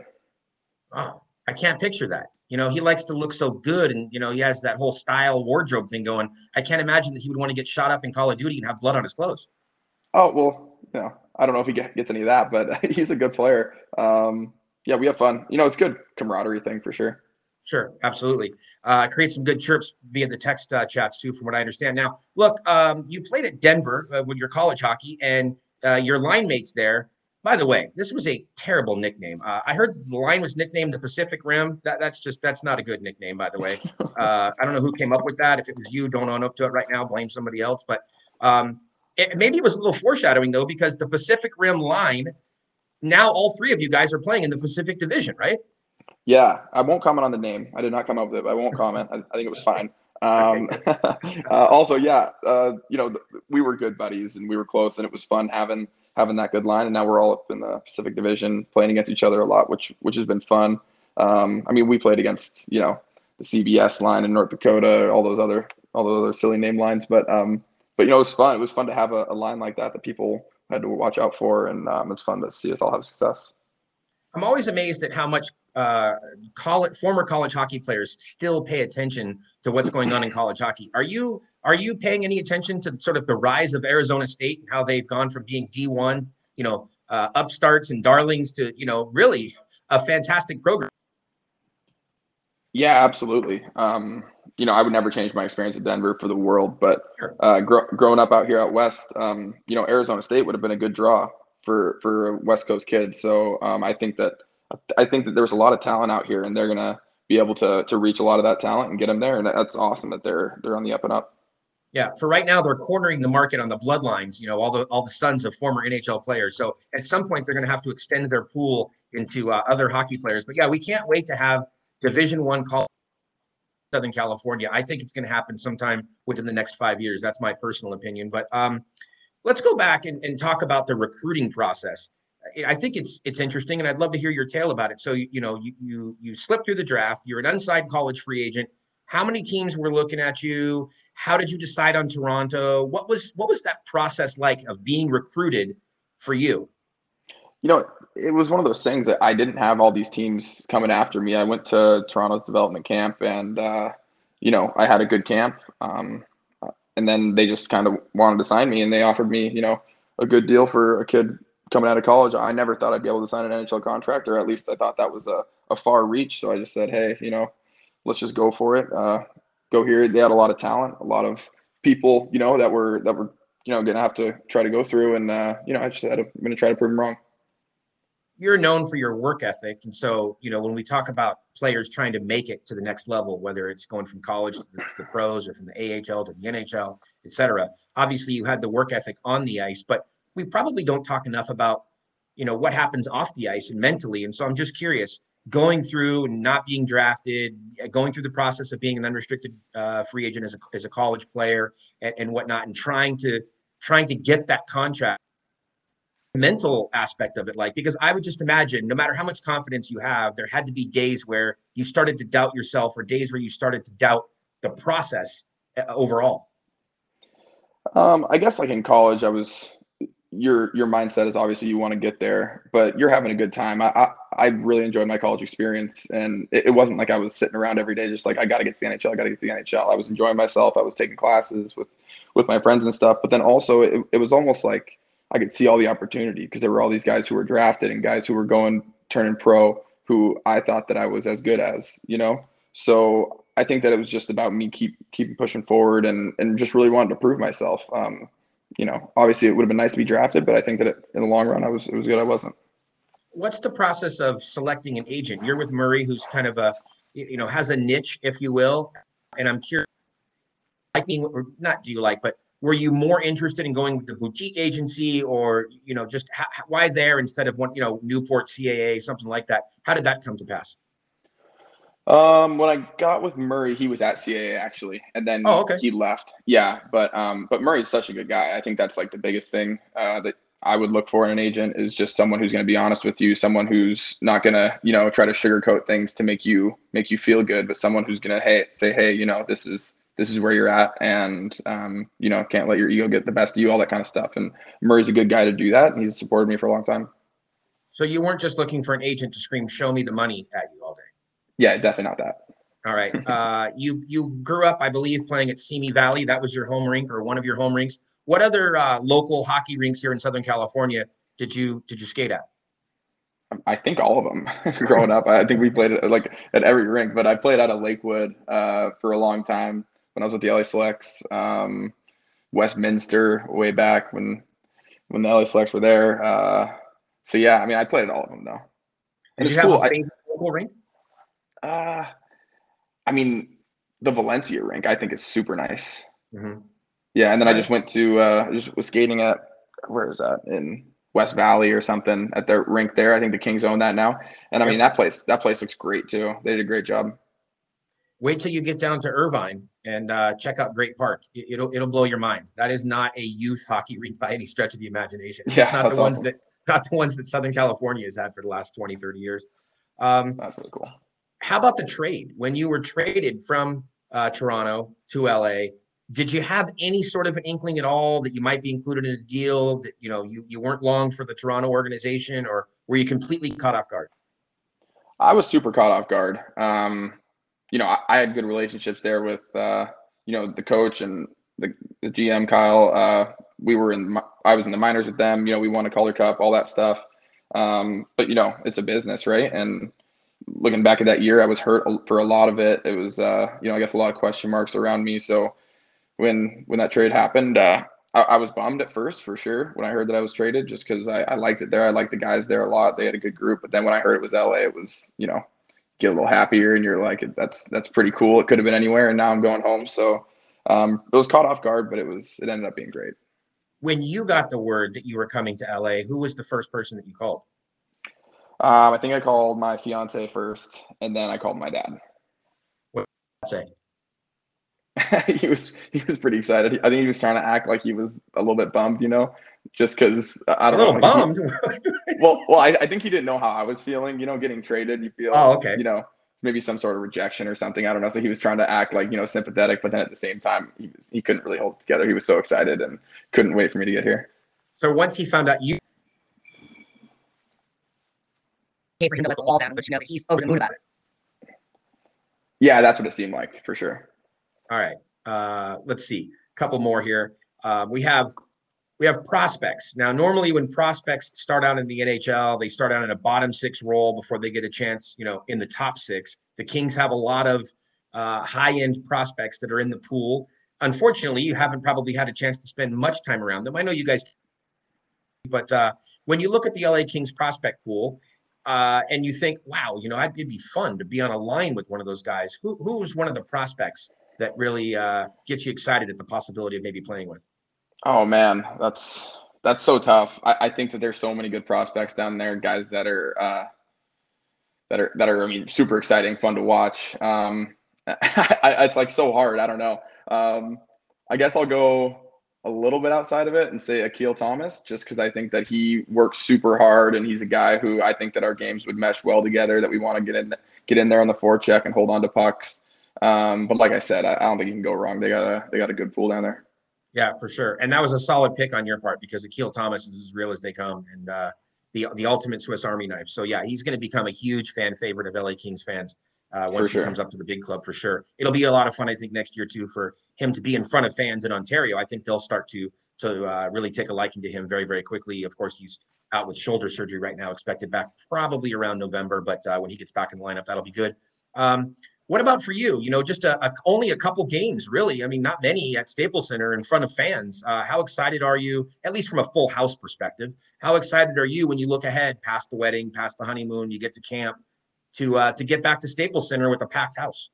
Oh, I can't picture that. You know, he likes to look so good, and you know, he has that whole style wardrobe thing going. I can't imagine that he would want to get shot up in Call of Duty and have blood on his clothes. Oh well, you know, I don't know if he gets any of that, but [laughs] he's a good player. Um, yeah, we have fun. You know, it's good camaraderie thing for sure. Sure, absolutely. Uh, create some good chirps via the text uh, chats too, from what I understand. Now, look, um, you played at Denver uh, with your college hockey, and uh, your line mates there. By the way, this was a terrible nickname. Uh, I heard the line was nicknamed the Pacific Rim. That, that's just that's not a good nickname, by the way. [laughs] Uh, I don't know who came up with that. If it was you, don't own up to it right now. Blame somebody else. But um, it, maybe it was a little foreshadowing though, because the Pacific Rim line. Now all three of you guys are playing in the Pacific Division, right? Yeah, I won't comment on the name. I did not come up with it. But I won't comment. I, I think it was fine. Um, [laughs] uh, also, yeah, uh, you know, we were good buddies and we were close, and it was fun having having that good line. And now we're all up in the Pacific Division, playing against each other a lot, which which has been fun. Um, I mean, we played against you know the CBS line in North Dakota, all those other all those other silly name lines, but um, but you know it was fun. It was fun to have a, a line like that that people had to watch out for, and um, it's fun to see us all have success. I'm always amazed at how much uh, college, former college hockey players still pay attention to what's going on in college hockey. Are you are you paying any attention to sort of the rise of Arizona State and how they've gone from being D1, you know, uh, upstarts and darlings to you know really a fantastic program? Yeah, absolutely. Um, you know, I would never change my experience at Denver for the world, but uh, gro- growing up out here out west, um, you know, Arizona State would have been a good draw for for a West Coast kid. So um, I think that I think that there's a lot of talent out here, and they're gonna be able to to reach a lot of that talent and get them there. And that's awesome that they're they're on the up and up. Yeah, for right now, they're cornering the market on the bloodlines. You know, all the all the sons of former NHL players. So at some point, they're going to have to extend their pool into uh, other hockey players. But yeah, we can't wait to have Division One college Southern California. I think it's going to happen sometime within the next five years. That's my personal opinion. But um, let's go back and, and talk about the recruiting process. I- think it's it's interesting, and I'd love to hear your tale about it. So you, you know, you you you slipped through the draft. You're an unsigned college free agent. How many teams were looking at you? How did you decide on Toronto? What was what was that process like of being recruited for you? you know, it was one of those things that I didn't have all these teams coming after me. I went to Toronto's development camp, and uh, you know, I had a good camp. Um, and then they just kind of wanted to sign me, and they offered me, you know, a good deal for a kid coming out of college. I never thought I'd be able to sign an NHL contract, or at least I thought that was a, a far reach. So I just said, hey, you know, let's just go for it. Uh, go here. They had a lot of talent, a lot of people, you know, that were that were you know gonna have to try to go through, and uh, you know, I just said I'm gonna try to prove them wrong. You're known for your work ethic, and so you know when we talk about players trying to make it to the next level, whether it's going from college to the, to the pros or from the AHL to the NHL, et cetera. Obviously, you had the work ethic on the ice, but we probably don't talk enough about you know what happens off the ice and mentally. And so I'm just curious, going through and not being drafted, uh, going through the process of being an unrestricted uh, free agent as a, as a college player and, and whatnot, and trying to trying to get that contract mental aspect of it like because i would just imagine no matter how much confidence you have there had to be days where you started to doubt yourself or days where you started to doubt the process uh, overall Um, I guess like in college, I was your your mindset is obviously you want to get there, but you're having a good time. I I, I really enjoyed my college experience, and it, it wasn't like I was sitting around every day just like I got to get to the NHL, I got to get to the NHL. I was enjoying myself. I was taking classes with with my friends and stuff, but then also it, it was almost like I could see all the opportunity because there were all these guys who were drafted and guys who were going turning pro who I thought that I was as good as, you know. So I think that it was just about me keep keep pushing forward and and just really wanting to prove myself. Um, you know, obviously it would have been nice to be drafted, but I think that it, in the long run, I was it was good. I wasn't. what's the process of selecting an agent you're with murray who's kind of a you know has a niche if you will and i'm curious like or not do you like but were you more interested in going with the boutique agency or you know just ha- why there instead of one you know newport caa something like that how did that come to pass Um, when I got with Murray, he was at CAA actually, and then Oh, okay. he left. Yeah, but um, but Murray's such a good guy. I think that's like the biggest thing uh, that I would look for in an agent is just someone who's going to be honest with you, someone who's not going to you know try to sugarcoat things to make you make you feel good, but someone who's going to hey say hey you know this is this is where you're at, and um, you know can't let your ego get the best of you, all that kind of stuff. And Murray's a good guy to do that, and he's supported me for a long time. so you weren't just looking for an agent to scream show me the money at you all day Yeah, definitely not that. all right [laughs] uh you you grew up i believe playing at simi valley that was your home rink or one of your home rinks what other uh, local hockey rinks here in southern california did you did you skate at I think all of them [laughs] growing up. I think we played at, like at every rink, but I played out of Lakewood uh, for a long time when I was with the LA Selects. Um, Westminster way back when when the LA Selects were there. Uh, so yeah, I mean, I played at all of them though. And Did you have cool. a I, favorite local rink? Uh, I mean, the Valencia rink I think is super nice. Mhm. Yeah, and then I just went to uh, I just was skating at where is that in West Valley or something at their rink there. I think the Kings own that now, and I mean that place that place looks great too. They did a great job. Wait till you get down to Irvine and uh, check out Great Park. It, it'll it'll blow your mind. That is not a youth hockey [laughs] rink by any stretch of the imagination. Yeah, it's not that's the ones awesome. that [laughs] not the ones that Southern California has had for the last 20, 30 years. Um, That's really cool. How about the trade? When you were traded from uh, Toronto to LA, did you have any sort of an inkling at all that you might be included in a deal that you know you, you weren't long for the Toronto organization, or were you completely caught off guard? I was super caught off guard. Um, you know, I, I had good relationships there with, uh, you know, the coach and the, the GM Kyle. Uh, we were in, I was in the minors with them. You know, we won a Calder Cup, all that stuff. Um, but you know, it's a business, right? And looking back at that year, I was hurt for a lot of it. It was, uh, you know, I guess a lot of question marks around me. So when when that trade happened, uh, I, I was bummed at first for sure when I heard that I was traded, just because I, I liked it there. I liked the guys there a lot. They had a good group. But then when I heard it was LA, it was you know get a little happier, and you're like, that's that's pretty cool. It could have been anywhere, and now I'm going home. So um, it was caught off guard, but it was it ended up being great. When you got the word that you were coming to LA, who was the first person that you called? Um, I think I called my fiance first, and then I called my dad. What say, [laughs] he was he was pretty excited. I think he was trying to act like he was a little bit bummed, you know, just because I don't little know. he- bummed. [laughs] well, well, I, I think he didn't know how I was feeling. You know, getting traded, you feel, Oh, okay. you know, maybe some sort of rejection or something. I don't know. So he was trying to act like you know sympathetic, but then at the same time, he was, he couldn't really hold it together. He was so excited and couldn't wait for me to get here. so once he found out you pay for him to let the wall down, but you know that he's over the moon about it. Yeah, that's what it seemed like for sure. All right. Uh, let's see. A couple more here. Um, we have we have prospects. Now, normally when prospects start out in the NHL, they start out in a bottom six role before they get a chance, you know, in the top six. The Kings have a lot of uh, high end prospects that are in the pool. Unfortunately, you haven't probably had a chance to spend much time around them. I know you guys, but uh, when you look at the LA Kings prospect pool, uh, and you think, wow, you know, it'd be fun to be on a line with one of those guys. Who who was one of the prospects that really uh, gets you excited at the possibility of maybe playing with? Oh man, that's that's so tough. I, I think that there's so many good prospects down there, guys that are uh, that are that are I mean super exciting, fun to watch. Um, [laughs] I, it's like so hard. I don't know. Um, I guess I'll go a little bit outside of it and say Akil Thomas, just because I think that he works super hard and he's a guy who I think that our games would mesh well together. That we want to get in get in there on the forecheck and hold on to pucks. Um, but like I said, I, I don't think you can go wrong. They got a they got a good pool down there. Yeah, for sure. And that was a solid pick on your part because Akil Thomas is as real as they come and uh, the the ultimate Swiss Army knife. So yeah, he's going to become a huge fan favorite of LA Kings fans uh, once he comes up to the big club for sure. It'll be a lot of fun, I think, next year too for him to be in front of fans in Ontario. I think they'll start to to uh, really take a liking to him very very quickly. Of course, he's out with shoulder surgery right now, expected back probably around November. But uh, when he gets back in the lineup, that'll be good. Um, what about for you? You know, just a, a only a couple games, really. I mean, not many at Staples Center in front of fans. Uh, how excited are you, at least from a full house perspective? How excited are you when you look ahead past the wedding, past the honeymoon, you get to camp, to uh, to get back to Staples Center with a packed house?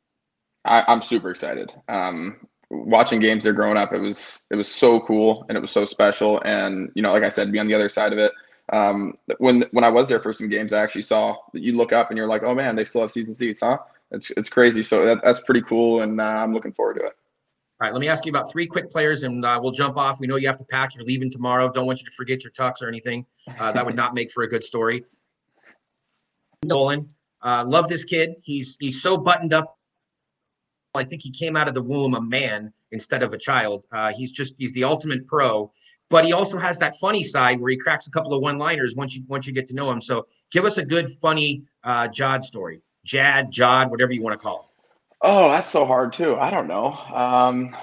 I, I'm super excited. Um, watching games there growing up, it was it was so cool and it was so special. And you know, like I said, be on the other side of it. Um, when when I was there for some games, I actually saw that you look up and you're like, oh man, they still have season seats, huh? It's it's crazy. So that, that's pretty cool, and uh, I'm looking forward to it. All right, let me ask you about three quick players, and uh, we'll jump off. We know you have to pack. You're leaving tomorrow. Don't want you to forget your tux or anything. Uh, that would not make for a good story. [laughs] Dolan, uh, love this kid. He's he's so buttoned up. I think he came out of the womb a man instead of a child. Uh, he's just he's the ultimate pro, but he also has that funny side where he cracks a couple of one-liners once you once you get to know him. So give us a good funny uh, Jod story, Jad, Jod, whatever you want to call him. Oh, that's so hard too. I don't know. Um,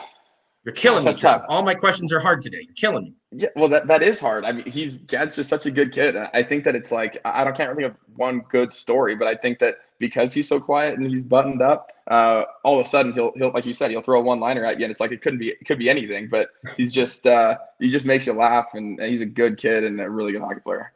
You're killing me, That's tough. All my questions are hard today. You're killing me. yeah, well, that, that is hard. I mean, he's Jad's just such a good kid. I think that it's like I I don't can't think of one good story, but I think that because he's so quiet and he's buttoned up, uh, all of a sudden he'll he'll like you said he'll throw a one liner at you, and it's like it couldn't be it could be anything, but he's just uh, he just makes you laugh, and, and he's a good kid and a really good hockey player.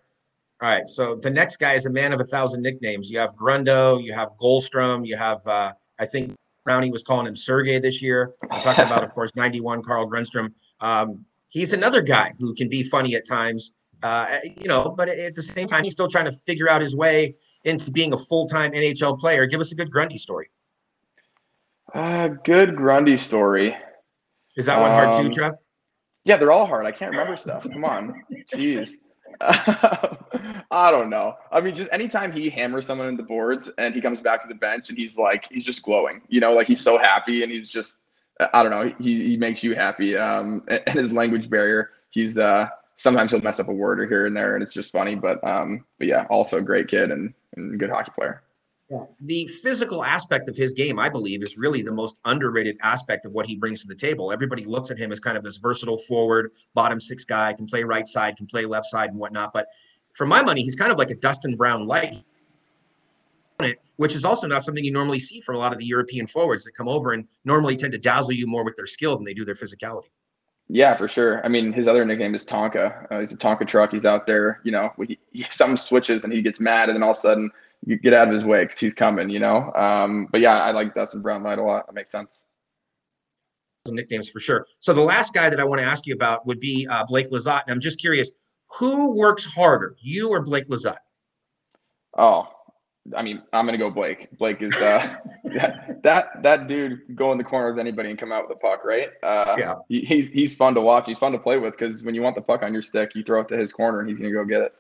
All right. So the next guy is a man of a thousand nicknames. You have Grundo, you have Goldstrom, you have uh, I think Brownie was calling him Sergey this year. I'm talking about, of course, 91 Carl Grundstrom. Um, he's another guy who can be funny at times. Uh, you know, but at the same time, he's still trying to figure out his way into being a full-time NHL player. Give us a good Grundy story. Uh, good Grundy story. Is that one hard too, Um, Trev? Yeah, they're all hard. I can't remember stuff. Come on, [laughs] jeez. [laughs] I don't know. I mean, just anytime he hammers someone in the boards and he comes back to the bench and he's like, he's just glowing, you know, like he's so happy and he's just, I don't know, he, he makes you happy. Um, and his language barrier, he's, uh, sometimes he'll mess up a word or here and there and it's just funny, but, um, but yeah, also a great kid and, and good hockey player. Yeah. The physical aspect of his game, I believe, is really the most underrated aspect of what he brings to the table. Everybody looks at him as kind of this versatile forward, bottom six guy, can play right side, can play left side, and whatnot. But for my money, he's kind of like a Dustin Brown light, which is also not something you normally see from a lot of the European forwards that come over and normally tend to dazzle you more with their skill than they do their physicality. Yeah, for sure. I mean, his other nickname is Tonka. Uh, he's a Tonka truck. He's out there, you know, he, [laughs] he, some switches and he gets mad, and then all of a sudden you get out of his way because he's coming, you know. Um, but yeah, I like Dustin Brown Light a lot. That makes sense. Some nicknames for sure. So the last guy that I want to ask you about would be uh, Blake Lizotte. And I'm just curious, who works harder, you or Blake Lizotte? Oh, I mean, I'm gonna go Blake. Blake is uh, [laughs] that, that that dude go in the corner with anybody and come out with the puck, right? Uh, Yeah. he, he's he's fun to watch. He's fun to play with because when you want the puck on your stick, you throw it to his corner and he's gonna go get it.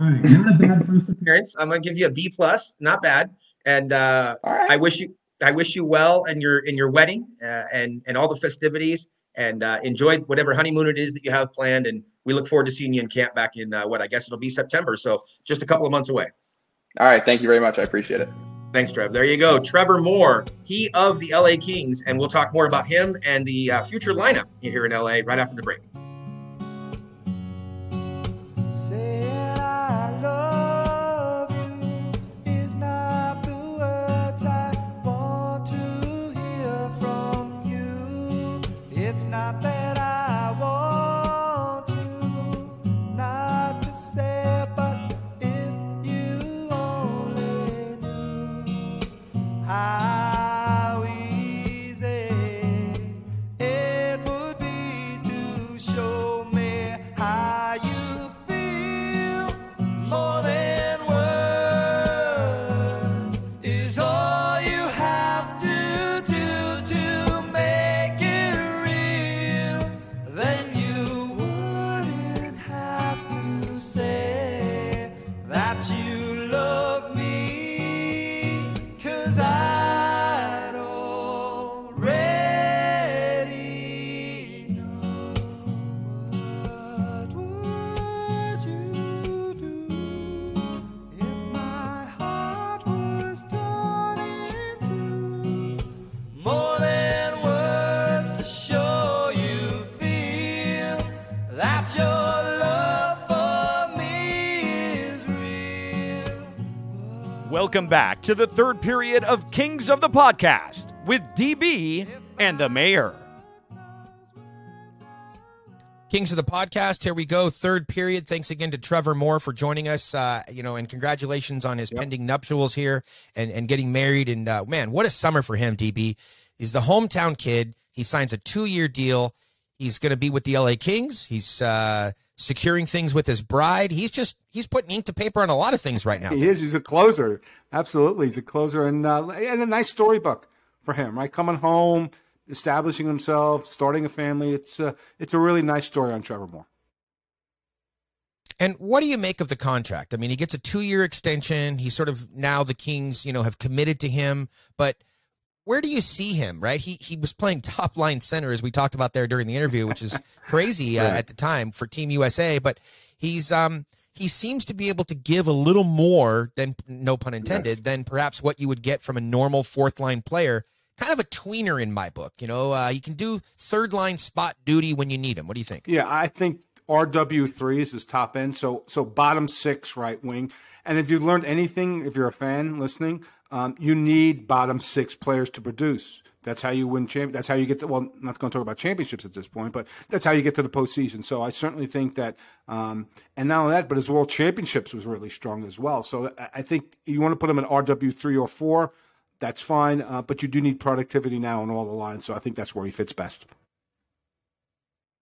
All right, not a bad first Appearance. I'm gonna give you a B plus, not bad. And uh, All right. I wish you I wish you well in your in your wedding uh, and and all the festivities and uh, enjoy whatever honeymoon it is that you have planned. And we look forward to seeing you in camp back in uh, what I guess it'll be September. So just a couple of months away. All right. Thank you very much. I appreciate it. Thanks, Trev. There you go. Trevor Moore, he of the LA Kings. And we'll talk more about him and the uh, future lineup here in LA right after the break. Welcome back to the third period of Kings of the Podcast with DB and the Mayor. Kings of the podcast. Here we go. Third period. Thanks again to Trevor Moore for joining us. Uh, you know, and congratulations on his pending nuptials here and, and getting married. And uh, man, what a summer for him, DB. He's the hometown kid. He signs a two year deal. He's going to be with the LA Kings. He's uh, securing things with his bride. He's just he's putting ink to paper on a lot of things right now. He is. He's a closer. Absolutely, he's a closer, and uh, and a nice storybook for him. Right, coming home, establishing himself, starting a family. It's uh, it's a really nice story on Trevor Moore. And what do you make of the contract? I mean, he gets a two year extension. He sort of now the Kings, you know, have committed to him. But where do you see him? Right? He he was playing [laughs] top line center as we talked about there during the interview, which is [laughs] crazy uh, at the time for Team USA. But he's um he seems to be able to give a little more than no pun intended than perhaps what you would get from a normal fourth line player. Kind of a tweener in my book. You know, uh, he can do third line spot duty when you need him. What do you think? Yeah, I think RW three is his top end. So so bottom six right wing. And if you've learned anything, if you're a fan listening, um, you need bottom six players to produce. That's how you win champ. That's how you get to. Well, I'm not going to talk about championships at this point, but that's how you get to the postseason. So I certainly think that, um, and not only that, but his world championships was really strong as well. So I- think you want to put him in RW three or four. That's fine, uh, but you do need productivity now on all the lines. So I think that's where he fits best.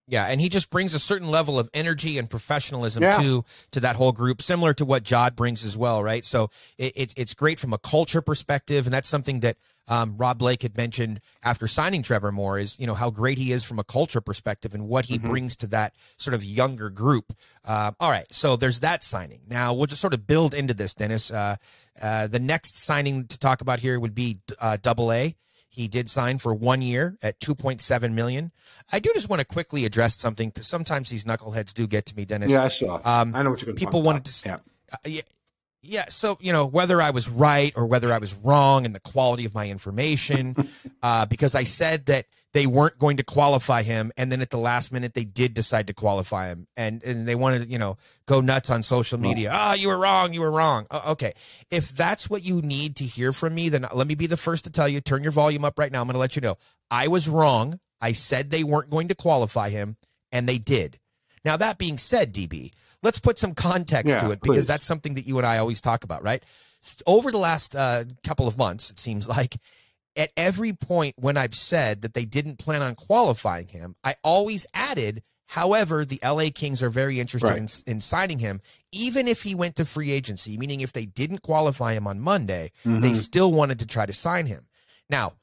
Yeah, and he just brings a certain level of energy and professionalism Yeah. to to that whole group, similar to what Jod brings as well, right? So it, it's it's great from a culture perspective, and that's something that um, Rob Blake had mentioned after signing Trevor Moore is you know how great he is from a culture perspective and what he brings to that sort of younger group. Uh, all right, so there's that signing. Now we'll just sort of build into this, Dennis. Uh, uh, the next signing to talk about here would be uh, Double A. He did sign for one year at 2.7 million. I do just want to quickly address something because sometimes these knuckleheads do get to me, Dennis. Yeah, I saw. Um, I know what you're going to people wanted to. Yeah. uh, yeah, yeah. So you know whether I was right or whether I was wrong in the quality of my information, [laughs] uh, because I said that they weren't going to qualify him, and then at the last minute they did decide to qualify him, and and they wanted to you know go nuts on social media. Ah, you were wrong. You were wrong. Uh, okay, if that's what you need to hear from me, then let me be the first to tell you. Turn your volume up right now. I'm going to let you know I was wrong. I said they weren't going to qualify him, and they did. Now, that being said, DB, let's put some context Yeah, to it because please. that's something that you and I always talk about, right? Over the last uh, couple of months, it seems [laughs] like at every point when I've said that they didn't plan on qualifying him, I always added, however, the LA Kings are very interested Right. in, in signing him, even if he went to free agency, meaning if they didn't qualify him on Monday, Mm-hmm. they still wanted to try to sign him. Now,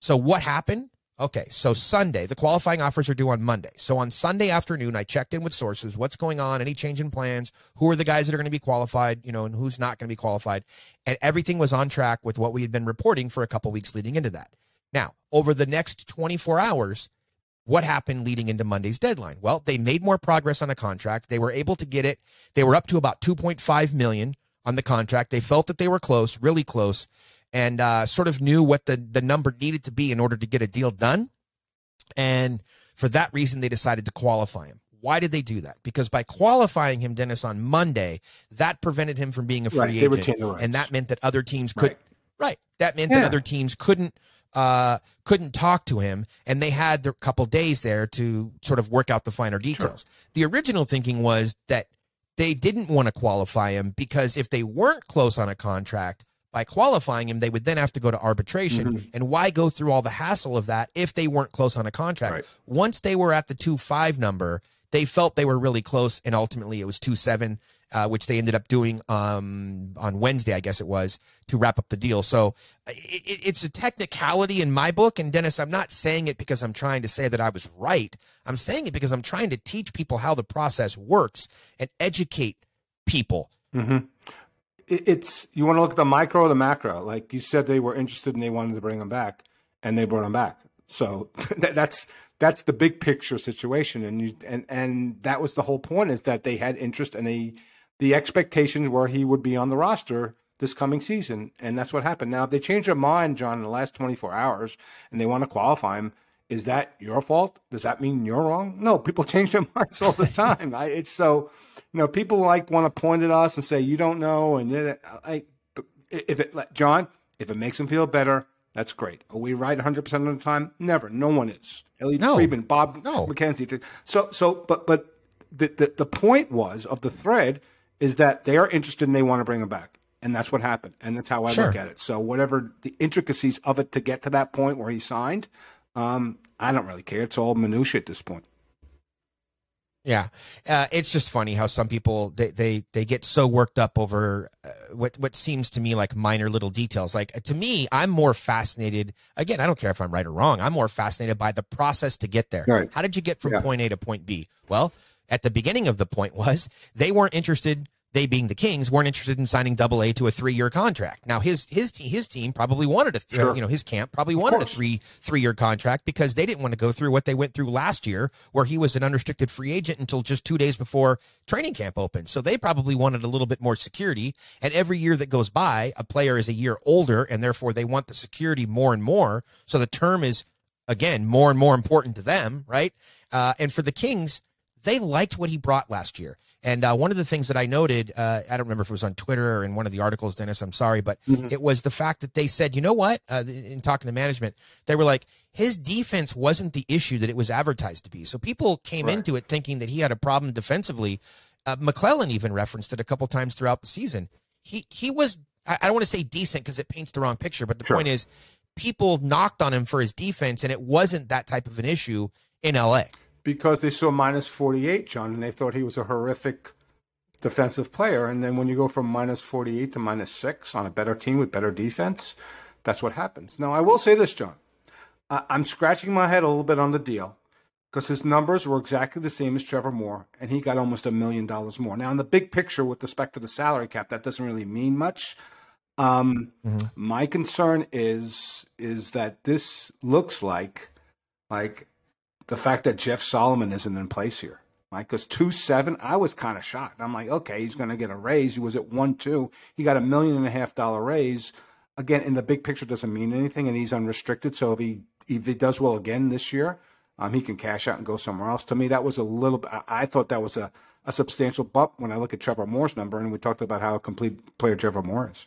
so what happened? Okay, so Sunday, the qualifying offers are due on Monday. So on Sunday afternoon, I checked in with sources. What's going on? Any change in plans? Who are the guys that are going to be qualified? You know, and who's not going to be qualified? And everything was on track with what we had been reporting for a couple weeks leading into that. Now, over the next 24 hours, what happened leading into Monday's deadline? Well, they made more progress on a contract. They were able to get it. They were up to about 2.5 million on the contract. They felt that they were close, really close, and uh, sort of knew what the the number needed to be in order to get a deal done. And for that reason, they decided to qualify him. Why did they do that? Because by qualifying him, Dennis, on Monday, that prevented him from being a free Right, agent, retained the rights. and that meant that other teams could. Right. Right. That meant that other teams couldn't uh, couldn't talk to him, and they had a couple days there to sort of work out the finer details. The original thinking was that they didn't want to qualify him because if they weren't close on a contract, by qualifying him, they would then have to go to arbitration. Mm-hmm. And why go through all the hassle of that if they weren't close on a contract? Right. Once they were at the two five number, they felt they were really close, and ultimately it was two seven, uh, which they ended up doing um, on Wednesday, I guess it was, to wrap up the deal. So it, it- it's a technicality in my book, and Dennis, I'm not saying it because I'm trying to say that I was right. I'm saying it because I'm trying to teach people how the process works and educate people. It- It's you want to look at the micro or the macro. Like you said, they were interested and they wanted to bring him back, and they brought him back. So [laughs] that, that's that's the big picture situation, and you and and that was the whole point is that they had interest and they the expectations were he would be on the roster this coming season, and that's what happened. Now, if they change their mind, John, in the last 24 hours, and they want to qualify him, is that your fault? Does that mean you're wrong? No, people [laughs] change their minds all the time. I, it's so, you know, people like want to point at us and say you don't know, and then uh, I, if it, John, if it makes them feel better, that's great. Are we right 100 percent of the time? Never. No one is. Elliot No. Friedman, Bob No. McKenzie. So, so, but, but the, the the point was of the thread is that they are interested and they want to bring him back. And that's what happened. And that's how I Sure. look at it. So whatever the intricacies of it to get to that point where he signed, um, I don't really care. It's all minutia at this point. Yeah, uh, it's just funny how some people they they, they get so worked up over uh, what what seems to me like minor little details. Like to me, I'm more fascinated. Again, I don't care if I'm right or wrong. I'm more fascinated by the process to get there. Right. How did you get from Yeah. point A to point B? Well, at the beginning of the point was they weren't interested. They being the Kings weren't interested in signing Double A to a three year contract. Now his his te- his team probably wanted a th- Sure. you know his camp probably wanted a three three year contract because they didn't want to go through what they went through last year, where he was an unrestricted free agent until just two days before training camp opened. So they probably wanted a little bit more security. And every year that goes by, a player is a year older, and therefore they want the security more and more. So the term is again more and more important to them, right? Uh, and for the Kings, they liked what he brought last year. And uh, one of the things that I noted, uh, I don't remember if it was on Twitter or in one of the articles, Dennis, I'm sorry, but it was the fact that they said, you know what, uh, in talking to management, they were like, his defense wasn't the issue that it was advertised to be. So people came into it thinking that he had a problem defensively. Uh, McLellan even referenced it a couple times throughout the season. He he was, I, I don't want to say decent because it paints the wrong picture, but the Sure. point is, people knocked on him for his defense, and it wasn't that type of an issue in LA. Because they saw minus 48, John, and they thought he was a horrific defensive player. And then when you go from minus 48 to minus six on a better team with better defense, that's what happens. Now, I will say this, John. I- I'm scratching my head a little bit on the deal because his numbers were exactly the same as Trevor Moore, and he got almost a million dollars more. Now, in the big picture, with respect to the salary cap, that doesn't really mean much. Um, My concern is is that this looks like like the fact that Jeff Solomon isn't in place here. Like, because two seven, I was kind of shocked. I'm like, okay, he's going to get a raise. He was at one two. He got a million and a half dollar raise. Again, in the big picture, doesn't mean anything, and he's unrestricted. So if he if he does well again this year, um, he can cash out and go somewhere else. To me, that was a little. I, I thought that was a, a substantial bump when I look at Trevor Moore's number, and we talked about how a complete player Trevor Moore is.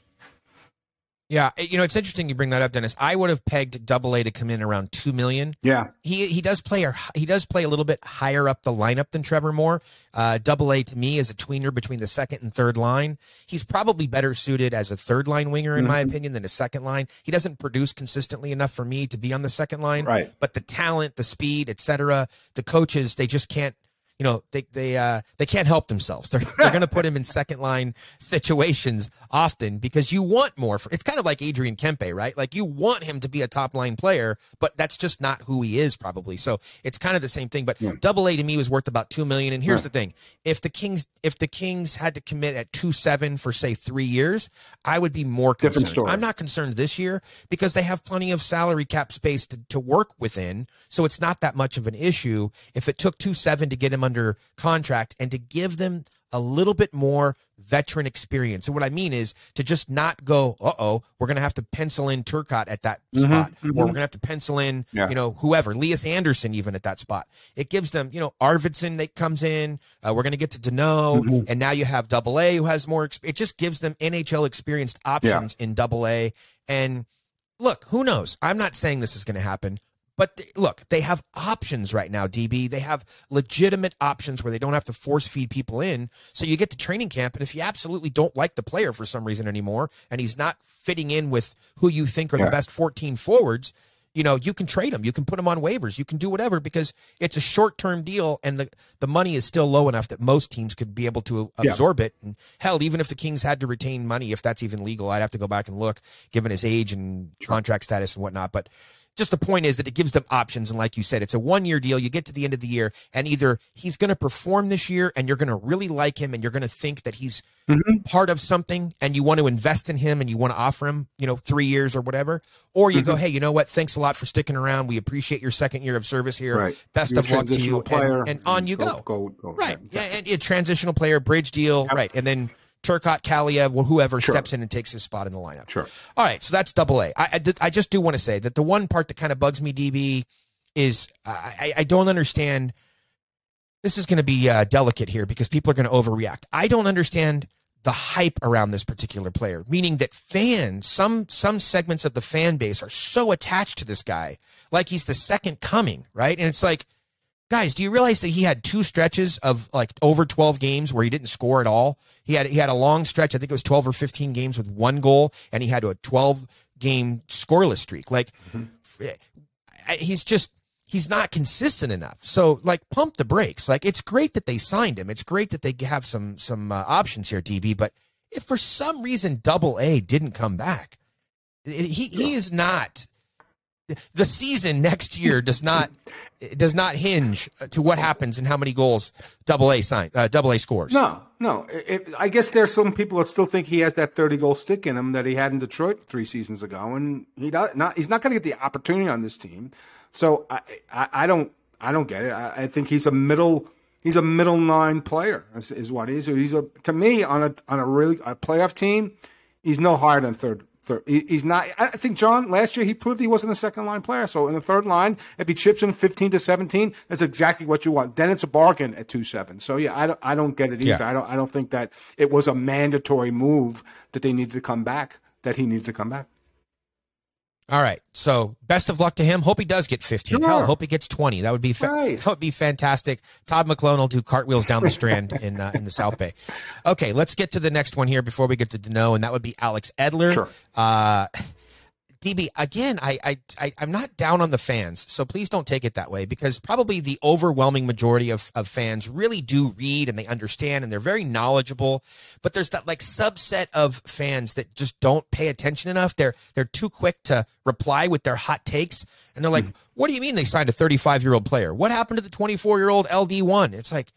Yeah, you know it's interesting you bring that up, Dennis. I would have pegged Double A to come in around two million. Yeah, He he does play or he does play a little bit higher up the lineup than Trevor Moore. Uh, Double A to me is a tweener between the second and third line. He's probably better suited as a third line winger in my opinion than a second line. He doesn't produce consistently enough for me to be on the second line. Right. But the talent, the speed, etc. The coaches they just can't. You know they they uh, they can't help themselves. They're they're going to put him in second line situations often because you want more. For, it's kind of like Adrian Kempe, right? Like you want him to be a top line player, but that's just not who he is probably. So it's kind of the same thing. But Double A to me was worth about two million. And here's the thing: if the Kings if the Kings had to commit at two seven for say three years, I would be more concerned. Different story. I'm not concerned this year because they have plenty of salary cap space to, to work within. So it's not that much of an issue. If it took two seven to get him under contract and to give them a little bit more veteran experience. So what I mean is to just not go, uh oh, we're gonna have to pencil in Turcotte at that spot, or we're gonna have to pencil in, Yeah. you know, whoever, Elias Anderson even at that spot. It gives them, you know, Arvidsson that comes in. Uh, we're gonna get to Danault, and now you have Double A who has more. Exp- it just gives them NHL experienced options in Double A. And look, who knows? I'm not saying this is going to happen, but look, they have options right now, DB. They have legitimate options where they don't have to force feed people in. So you get to training camp, and if you absolutely don't like the player for some reason anymore, and he's not fitting in with who you think are Yeah. the best 14 forwards, you know, you can trade him. You can put him on waivers. You can do whatever because it's a short term deal and the, the money is still low enough that most teams could be able to Yeah. absorb it. And hell, even if the Kings had to retain money, if that's even legal, I'd have to go back and look, given his age and contract status and whatnot. But just the point is that it gives them options. And like you said, it's a one year deal. You get to the end of the year, and either he's going to perform this year and you're going to really like him and you're going to think that he's mm-hmm. part of something and you want to invest in him and you want to offer him, you know, three years or whatever. Or you go, mm-hmm. hey, you know what? Thanks a lot for sticking around. We appreciate your second year of service here. right. Best You're of luck to you. And- and, on mm-hmm. you go. Go, go, Right. yeah, exactly. and, and transitional player, bridge deal. Right. And then Turcotte, Kaliyev, or whoever Sure. steps in and takes his spot in the lineup. Sure. All right. So that's double A. I, I, I just do want to say that the one part that kind of bugs me, DB, is I, I- I don't understand. This is going to be uh, delicate here because people are going to overreact. I don't understand the hype around this particular player, meaning that fans, some some segments of the fan base are so attached to this guy, like he's the second coming, right? And it's like, guys, do you realize that he had two stretches of like over 12 games where he didn't score at all? He had he had a long stretch, I think it was 12 or 15 games with one goal, and he had a 12 game scoreless streak. Like mm-hmm. eh, I- he's just he's not consistent enough. So like pump the brakes. Like it's great that they signed him. It's great that they have some some uh, options here, DB. But if for some reason Double A didn't come back, eh, he he is not. The season next year does not does not hinge to what happens and how many goals Double A sign uh, Double A scores. No, no. It, I guess there's some people that still think he has that 30 goal stick in him that he had in Detroit three seasons ago, and he does not. He's not going to get the opportunity on this team. So I, I, I don't, I don't get it. I, I think he's a middle, he's a middle nine player. Is, is what he is. He's a to me on a on a really a playoff team. He's no higher than third. Third. He's not. I think John last year he proved he wasn't a second line player. So in the third line, if he chips in fifteen to seventeen, that's exactly what you want. Then it's a bargain at two seven. So yeah, I don't. I don't get it either. Yeah. I don't. I don't think that it was a mandatory move that they needed to come back. That he needed to come back. All right. So best of luck to him. Hope he does get 15. Sure. Hell, hope he gets 20. That would be fa- Right. that would be fantastic. Todd McLellan will do cartwheels down the [laughs] strand in uh, in the South Bay. Okay, let's get to the next one here before we get to Danault, and that would be Alex Edler. Sure. Uh, DB, again, I, I, I, I'm not down on the fans, so please don't take it that way because probably the overwhelming majority of, of fans really do read and they understand and they're very knowledgeable. But there's that like subset of fans that just don't pay attention enough. They're they're too quick to reply with their hot takes, and they're like, hmm. "What do you mean they signed a 35 year old player? What happened to the 24 year old LD one?" It's like,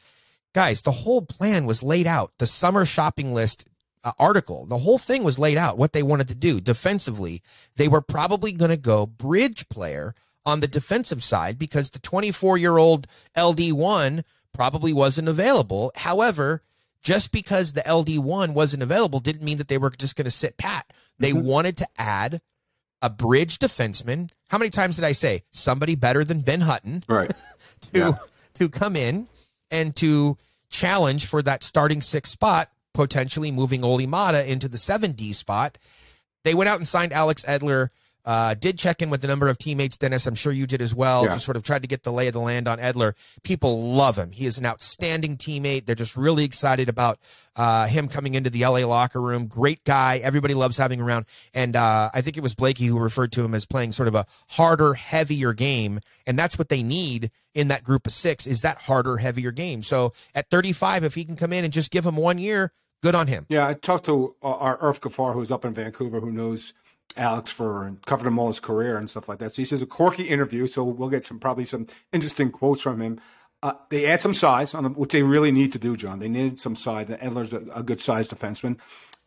guys, the whole plan was laid out. The summer shopping list Uh, article. The whole thing was laid out what they wanted to do defensively. They were probably going to go bridge player on the defensive side because the 24 year old LD1 probably wasn't available. However, just because the LD1 wasn't available didn't mean that they were just going to sit pat. They mm-hmm. wanted to add a bridge defenseman. How many times did I say somebody better than Ben Hutton? [laughs] Right. to Yeah. to come in and to challenge for that starting six spot, potentially moving Oli Maatta into the seven D spot. They went out and signed Alex Edler. Uh, did check in with a number of teammates, Dennis. I'm sure you did as well. Yeah. Just sort of tried to get the lay of the land on Edler. People love him. He is an outstanding teammate. They're just really excited about uh, him coming into the LA locker room. Great guy. Everybody loves having him around. And uh, I think it was Blakey who referred to him as playing sort of a harder, heavier game. And that's what they need in that group of six is that harder, heavier game. So at 35, if he can come in and just give him one year, good on him. Yeah, I talked to uh, our Irf Gaffar, who's up in Vancouver, who knows Alex for and covered him all his career and stuff like that. So he says a quirky interview, so we'll get some probably some interesting quotes from him. Uh, they add some size on which they really need to do, John. They needed some size. Edler's a, a good sized defenseman,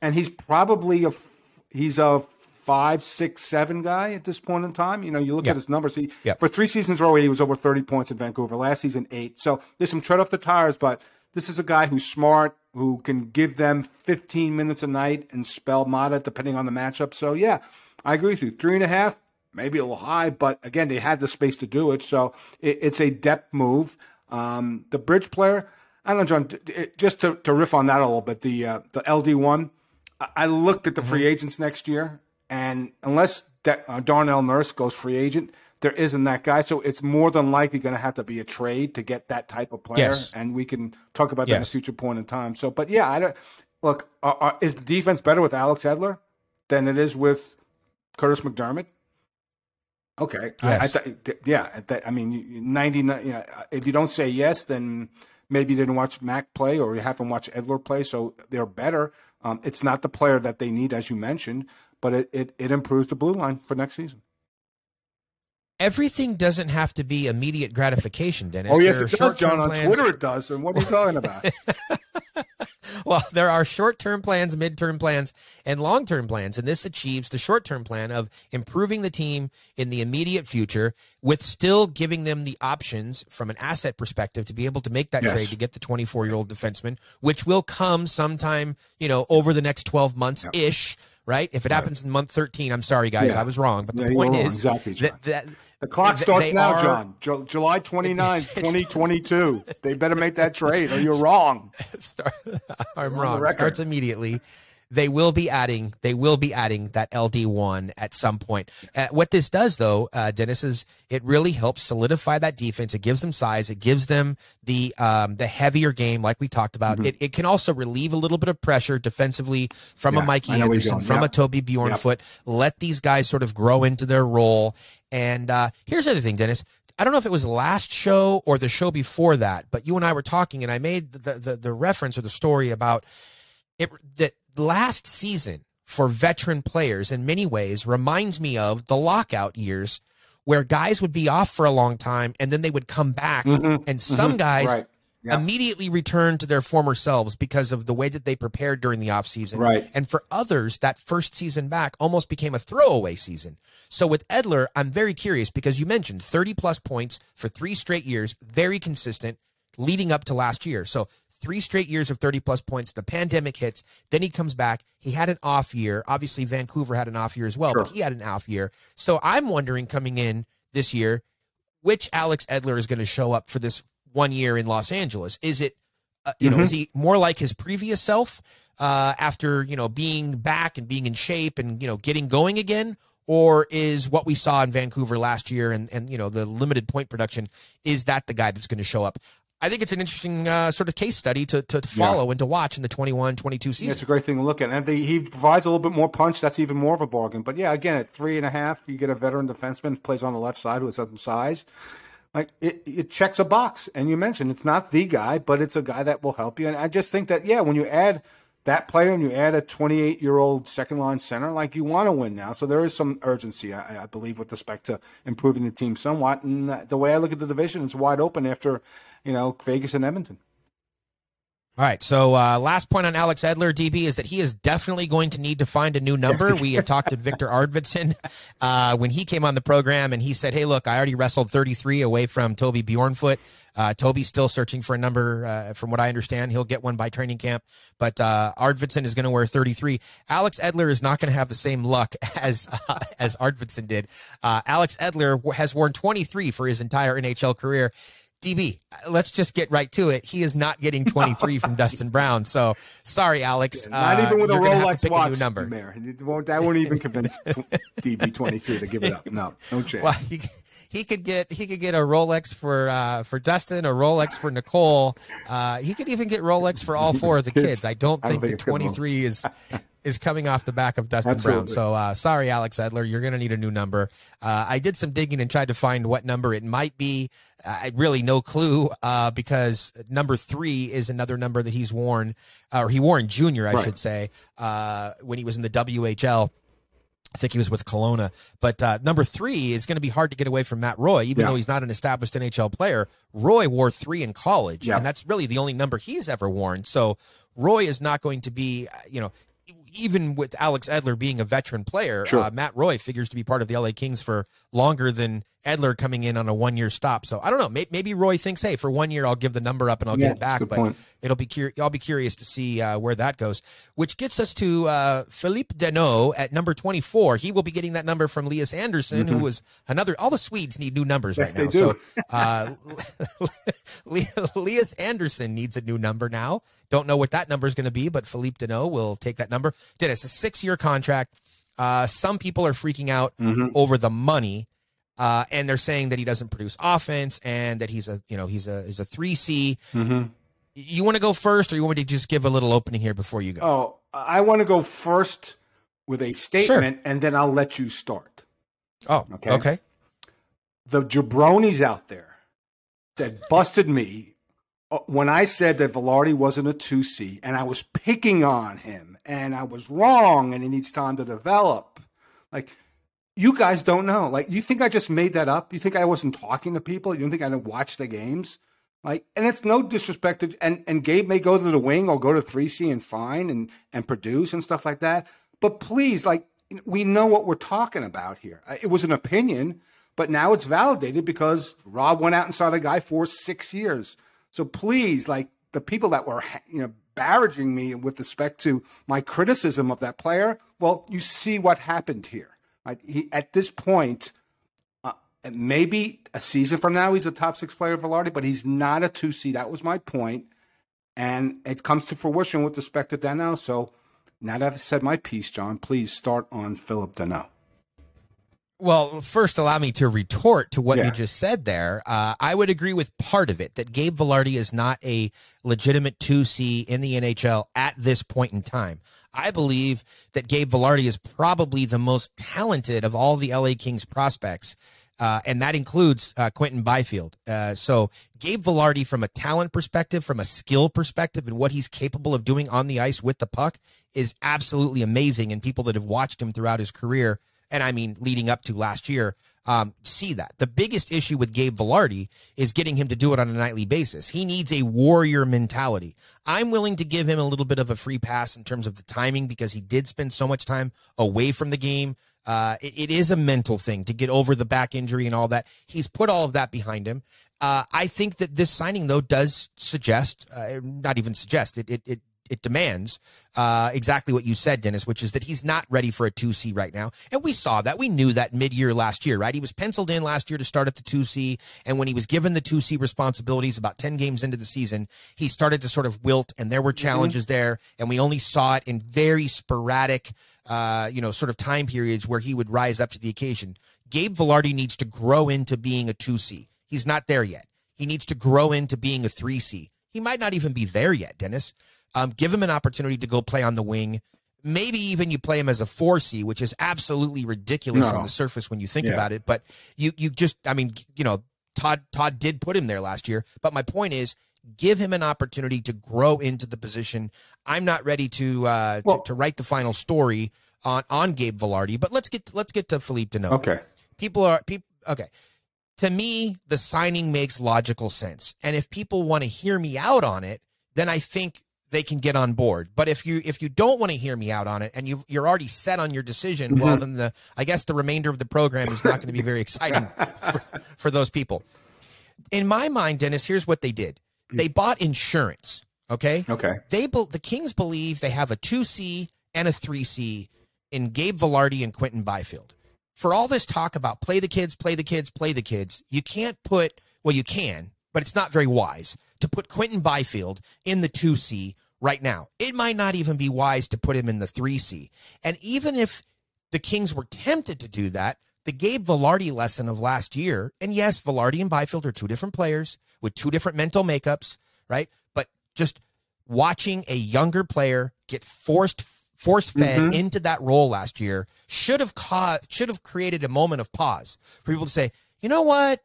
and he's probably a f- he's a five, six, seven guy at this point in time. You know, you look Yeah. at his numbers. He, Yeah. For three seasons in a row, he was over thirty points in Vancouver. Last season, eight. So there's some tread off the tires, but this is a guy who's smart, who can give them 15 minutes a night and spell Maatta depending on the matchup. So yeah, I agree with you. Three and a half, maybe a little high, but again, they had the space to do it. So it, it's a depth move. Um, the bridge player, I don't know, John. d- Just to, to riff on that a little bit, the uh, the LD one. I- I looked at the free agents next year, and unless that, uh, Darnell Nurse goes free agent, there isn't that guy. So it's more than likely going to have to be a trade to get that type of player. Yes. And we can talk about that at a future point in time. So, but yeah, I don't look. Uh, uh, is the defense better with Alex Edler than it is with Kurtis MacDermid? Okay. I- I, th- th- yeah. That, I mean, you- 99. You know, if you don't say yes, then maybe you didn't watch Mac play or you haven't watched Edler play. So they're better. Um, it's not the player that they need, as you mentioned, but it, it, it improves the blue line for next season. Everything doesn't have to be immediate gratification, Dennis. Oh, yes, There it does, John. On plans. Twitter, it does. And what are you talking about? [laughs] Well, there are short term plans, mid term plans, and long term plans. And this achieves the short term plan of improving the team in the immediate future with still giving them the options from an asset perspective to be able to make that Yes. trade to get the 24 year old defenseman, which will come sometime, you know, over the next 12 months ish. Right? If it happens in month 13, I'm sorry, guys. Yeah. I was wrong. But the were point is Exactly, that, that The clock they- starts now, are- John. Ju- July [laughs] 29, It's- it's- 2022. They better make that trade or you're wrong. Start, I'm wrong. Starts [laughs] immediately. They will be adding. They will be adding that LD one at some point. Uh, what this does, though, uh, Dennis, is it really helps solidify that defense. It gives them size. It gives them the um, the heavier game, like we talked about. Mm-hmm. It, it can also relieve a little bit of pressure defensively from Yeah, a Mikey I know where you're Anderson, from Yeah. a Toby Bjornfot. Let these guys sort of grow into their role. And uh, here's the other thing, Dennis. I don't know if it was last show or the show before that, but you and I were talking, and I made the the, the reference or the story about it that last season for veteran players in many ways reminds me of the lockout years where guys would be off for a long time and then they would come back and some guys Mm-hmm. Right. Yeah. immediately return to their former selves because of the way that they prepared during the offseason. Right. And for others, that first season back almost became a throwaway season. So with Edler, I'm very curious because you mentioned 30 plus points for three straight years, very consistent leading up to last year. So three straight years of 30 plus points. The pandemic hits. Then he comes back. He had an off year. Obviously, Vancouver had an off year as well, but he had an off year. So I'm wondering coming in this year, which Alex Edler is going to show up for this one year in Los Angeles? Is it, uh, you know, is he more like his previous self uh, after you know being back and being in shape and you know getting going again, or is what we saw in Vancouver last year and and you know the limited point production is that the guy that's going to show up? I think it's an interesting uh, sort of case study to, to, follow and to watch in the 21 22 season. Yeah, it's a great thing to look at. And he provides a little bit more punch, that's even more of a bargain. But yeah, again, at three and a half, you get a veteran defenseman who plays on the left side with some size. Like it, it checks a box. And you mentioned it's not the guy, but it's a guy that will help you. And I just think that, yeah, when you add that player and you add a 28 year old second line center, like you want to win now. So there is some urgency, I, I believe, with respect to improving the team somewhat. And the way I look at the division, it's wide open after, you know, Vegas and Edmonton. All right. So, uh, last point on Alex Edler, DB, is that he is definitely going to need to find a new number. we had talked to Victor Arvidsson [laughs] uh, when he came on the program, and he said, "Hey, look, I already wrestled 33 away from Toby Bjornfot. Uh, Toby's still searching for a number. Uh, from what I understand, he'll get one by training camp. But uh, Arvidsson is going to wear 33. Alex Edler is not going to have the same luck [laughs] as uh, as Arvidsson did. Uh, Alex Edler has worn 23 for his entire NHL career." DB, let's just get right to it. He is not getting [laughs] 23 from Dustin Brown. So sorry, Alex. Not Uh, even with a Rolex pick watch a new number. Mayor. Won't- That won't even convince [laughs] DB twenty three to give it up. No, no chance. Well, he, he could get he could get a Rolex for uh, for Dustin, a Rolex for Nicole. Uh, he could even get Rolex for all [laughs] four of the kids. I don't I don't think, think the it's gonna move. 23 is is coming off the back of Dustin Brown. So uh, sorry, Alex Edler, you're going to need a new number. Uh, I did some digging and tried to find what number it might be. I really no clue uh, because number three is another number that he's worn, or he wore in junior, I Right. should say, uh, when he was in the WHL. I think he was with Kelowna. But uh, number three is going to be hard to get away from Matt Roy, even Yeah. though he's not an established NHL player. Roy wore three in college, Yeah. and that's really the only number he's ever worn. So Roy is not going to be, uh, you know, even with Alex Edler being a veteran player, Sure. uh, Matt Roy figures to be part of the LA Kings for longer than Edler coming in on a one year stop. So I don't know. Maybe, maybe Roy thinks, hey, for one year I'll give the number up and I'll Yeah, get it back. But point. it'll be cur- I'll be curious to see uh, where that goes. Which gets us to uh, Philippe Danault at number twenty four. He will be getting that number from Lias Andersson, who was another. All the Swedes need new numbers Mm-hmm. Yes, right now. they do. So [laughs] uh, [laughs] Anderson needs a new number now. Don't know what that number is going to be, but Philippe Danault will take that number. Dennis, a six year contract. Uh, some people are freaking out Mm-hmm. over the money. Uh, and they're saying that he doesn't produce offense and that he's a you know he's a he's a three C. Mm-hmm. You want to go first, or you want me to just give a little opening here before you go? Oh, I want to go first with a statement, and then I'll let you start. Oh, Okay. okay. The jabronis out there that busted me uh, when I said that Vilardi wasn't a 2C, and I was picking on him, and I was wrong, and he needs time to develop. Like, you guys don't know. Like, you think I just made that up? You think I wasn't talking to people? You don't think I didn't watch the games? Like, and it's no disrespect to, and, and Gabe may go to the wing or go to 3C and fine and, and produce and stuff like that. But please, like, we know what we're talking about here. Uh, It was an opinion, but now it's validated because Rob went out and saw the guy for six years. So please, like, the people that were, you know, barraging me with respect to my criticism of that player, well, you see what happened here. He, at this point, uh, maybe a season from now, he's a top six player of Vilardi, but he's not a 2C. That was my point. And it comes to fruition with respect to Danault. So now that I've said my piece, John, please start on Philip Danault. Well, first, allow me to retort to what Yeah. you just said there. Uh, I would agree with part of it that Gabe Vilardi is not a legitimate 2C in the NHL at this point in time. I believe that Gabe Vilardi is probably the most talented of all the LA Kings prospects. Uh, and that includes uh, Quinton Byfield. Uh, so Gabe Vilardi, from a talent perspective, from a skill perspective, and what he's capable of doing on the ice with the puck, is absolutely amazing. And people that have watched him throughout his career, and I mean leading up to last year, um, see that. The biggest issue with Gabe Vilardi is getting him to do it on a nightly basis. He needs a warrior mentality. I'm willing to give him a little bit of a free pass in terms of the timing because he did spend so much time away from the game. Uh, it, it is a mental thing to get over the back injury and all that. He's put all of that behind him. Uh, I think that this signing, though, does suggest, uh, not even suggest, it, it, it, it demands uh, exactly what you said, Dennis, which is that he's not ready for a 2C right now. And we saw that. We knew that mid year last year, right? He was penciled in last year to start at the 2C. And when he was given the 2C responsibilities about 10 games into the season, he started to sort of wilt, and there were challenges there. And we only saw it in very sporadic, uh, you know, sort of time periods where he would rise up to the occasion. Gabe Vilardi needs to grow into being a 2C. He's not there yet. He needs to grow into being a 3C. He might not even be there yet, Dennis. Um, give him an opportunity to go play on the wing. Maybe even you play him as a 4C, which is absolutely ridiculous No. on the surface when you think Yeah. about it. But you you just I mean, you know, Todd Todd did put him there last year, but my point is give him an opportunity to grow into the position. I'm not ready to uh Well- to, to write the final story on on Gabe Vilardi, but let's get let's get to Philippe Danault. Okay. People are people okay. To me, the signing makes logical sense. And if people want to hear me out on it, then I think they can get on board. But if you if you don't want to hear me out on it and you you're already set on your decision, mm-hmm. well then the I guess the remainder of the program is not going to be very exciting [laughs] for, for those people. In my mind, Dennis, here's what they did. Mm. They bought insurance, okay? Okay. They the Kings believe they have a 2C and a 3C in Gabe Vilardi and Quinton Byfield. For all this talk about play the kids, play the kids, play the kids, you can't put well you can, but it's not very wise to put Quinton Byfield in the 2C right now. It might not even be wise to put him in the 3C. And even if the Kings were tempted to do that, the Gabe Vilardi lesson of last year, and yes, Vilardi and Byfield are two different players with two different mental makeups, right? But just watching a younger player get forced force fed mm-hmm. into that role last year should have caught should have created a moment of pause for people to say, you know what?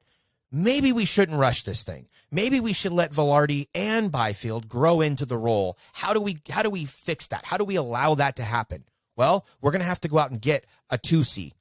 Maybe we shouldn't rush this thing. Maybe we should let Vilardi and Byfield grow into the role. How do we how do we fix that? How do we allow that to happen? Well, we're going to have to go out and get a 2C.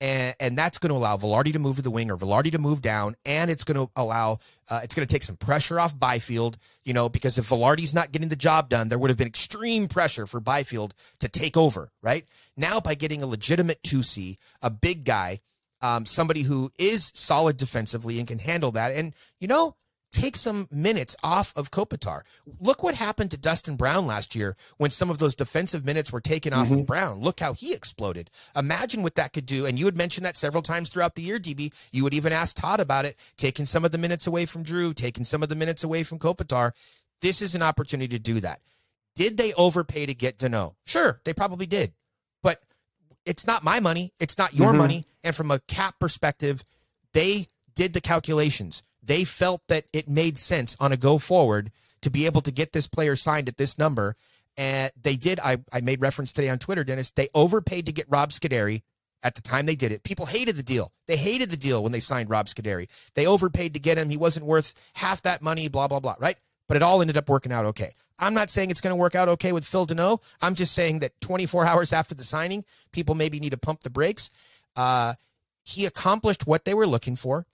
And, and that's going to allow Vilardi to move to the wing or Vilardi to move down, and it's going to allow uh, it's going to take some pressure off Byfield. You know, because if Vilardi's not getting the job done, there would have been extreme pressure for Byfield to take over. Right now, by getting a legitimate two C, a big guy, um, somebody who is solid defensively and can handle that, and you know, take some minutes off of Kopitar. Look what happened to Dustin Brown last year when some of those defensive minutes were taken off of mm-hmm. Brown. Look how he exploded. Imagine what that could do. And you had mentioned that several times throughout the year, DB. You would even ask Todd about it, taking some of the minutes away from Drew, taking some of the minutes away from Kopitar. This is an opportunity to do that. Did they overpay to get Danault? Sure, they probably did. But it's not my money. It's not your mm-hmm. money. And from a cap perspective, they did the calculations. They felt that it made sense on a go forward to be able to get this player signed at this number. And they did. I, I made reference today on Twitter, Dennis. They overpaid to get Rob Scuderi at the time they did it. People hated the deal. They hated the deal when they signed Rob Scuderi. They overpaid to get him. He wasn't worth half that money, blah, blah, blah, right? But it all ended up working out okay. I'm not saying it's going to work out okay with Phil Danault. I'm just saying that 24 [laughs] hours after the signing, people maybe need to pump the brakes. Uh, he accomplished what they were looking for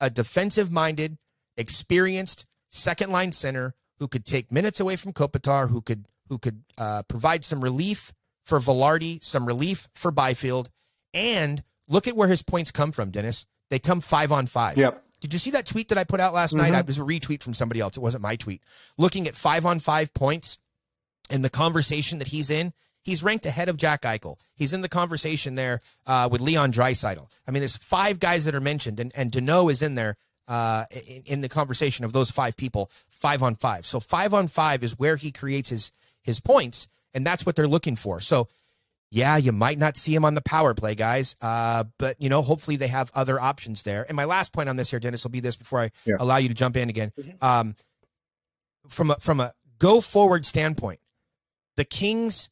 a defensive minded, experienced second line center who could take minutes away from Kopitar, who could who could uh, provide some relief for Vilardi, some relief for Byfield, and look at where his points come from, Dennis. They come five on five. Yep. Did you see that tweet that I put out last night? It was a retweet from somebody else. It wasn't my tweet. Looking at five on five points and the conversation that he's in, he's ranked ahead of Jack Eichel. He's in the conversation there uh, with Leon Draisaitl. I mean, there's five guys that are mentioned, and, and Danault is in there uh, in, in the conversation of those five people, five on five. So five on five is where he creates his his points, and that's what they're looking for. So yeah, you might not see him on the power play, guys. Uh, but you know, hopefully they have other options there. And my last point on this here, Dennis, will be this before I Yeah. allow you to jump in again. Um, from a from a go forward standpoint, the Kings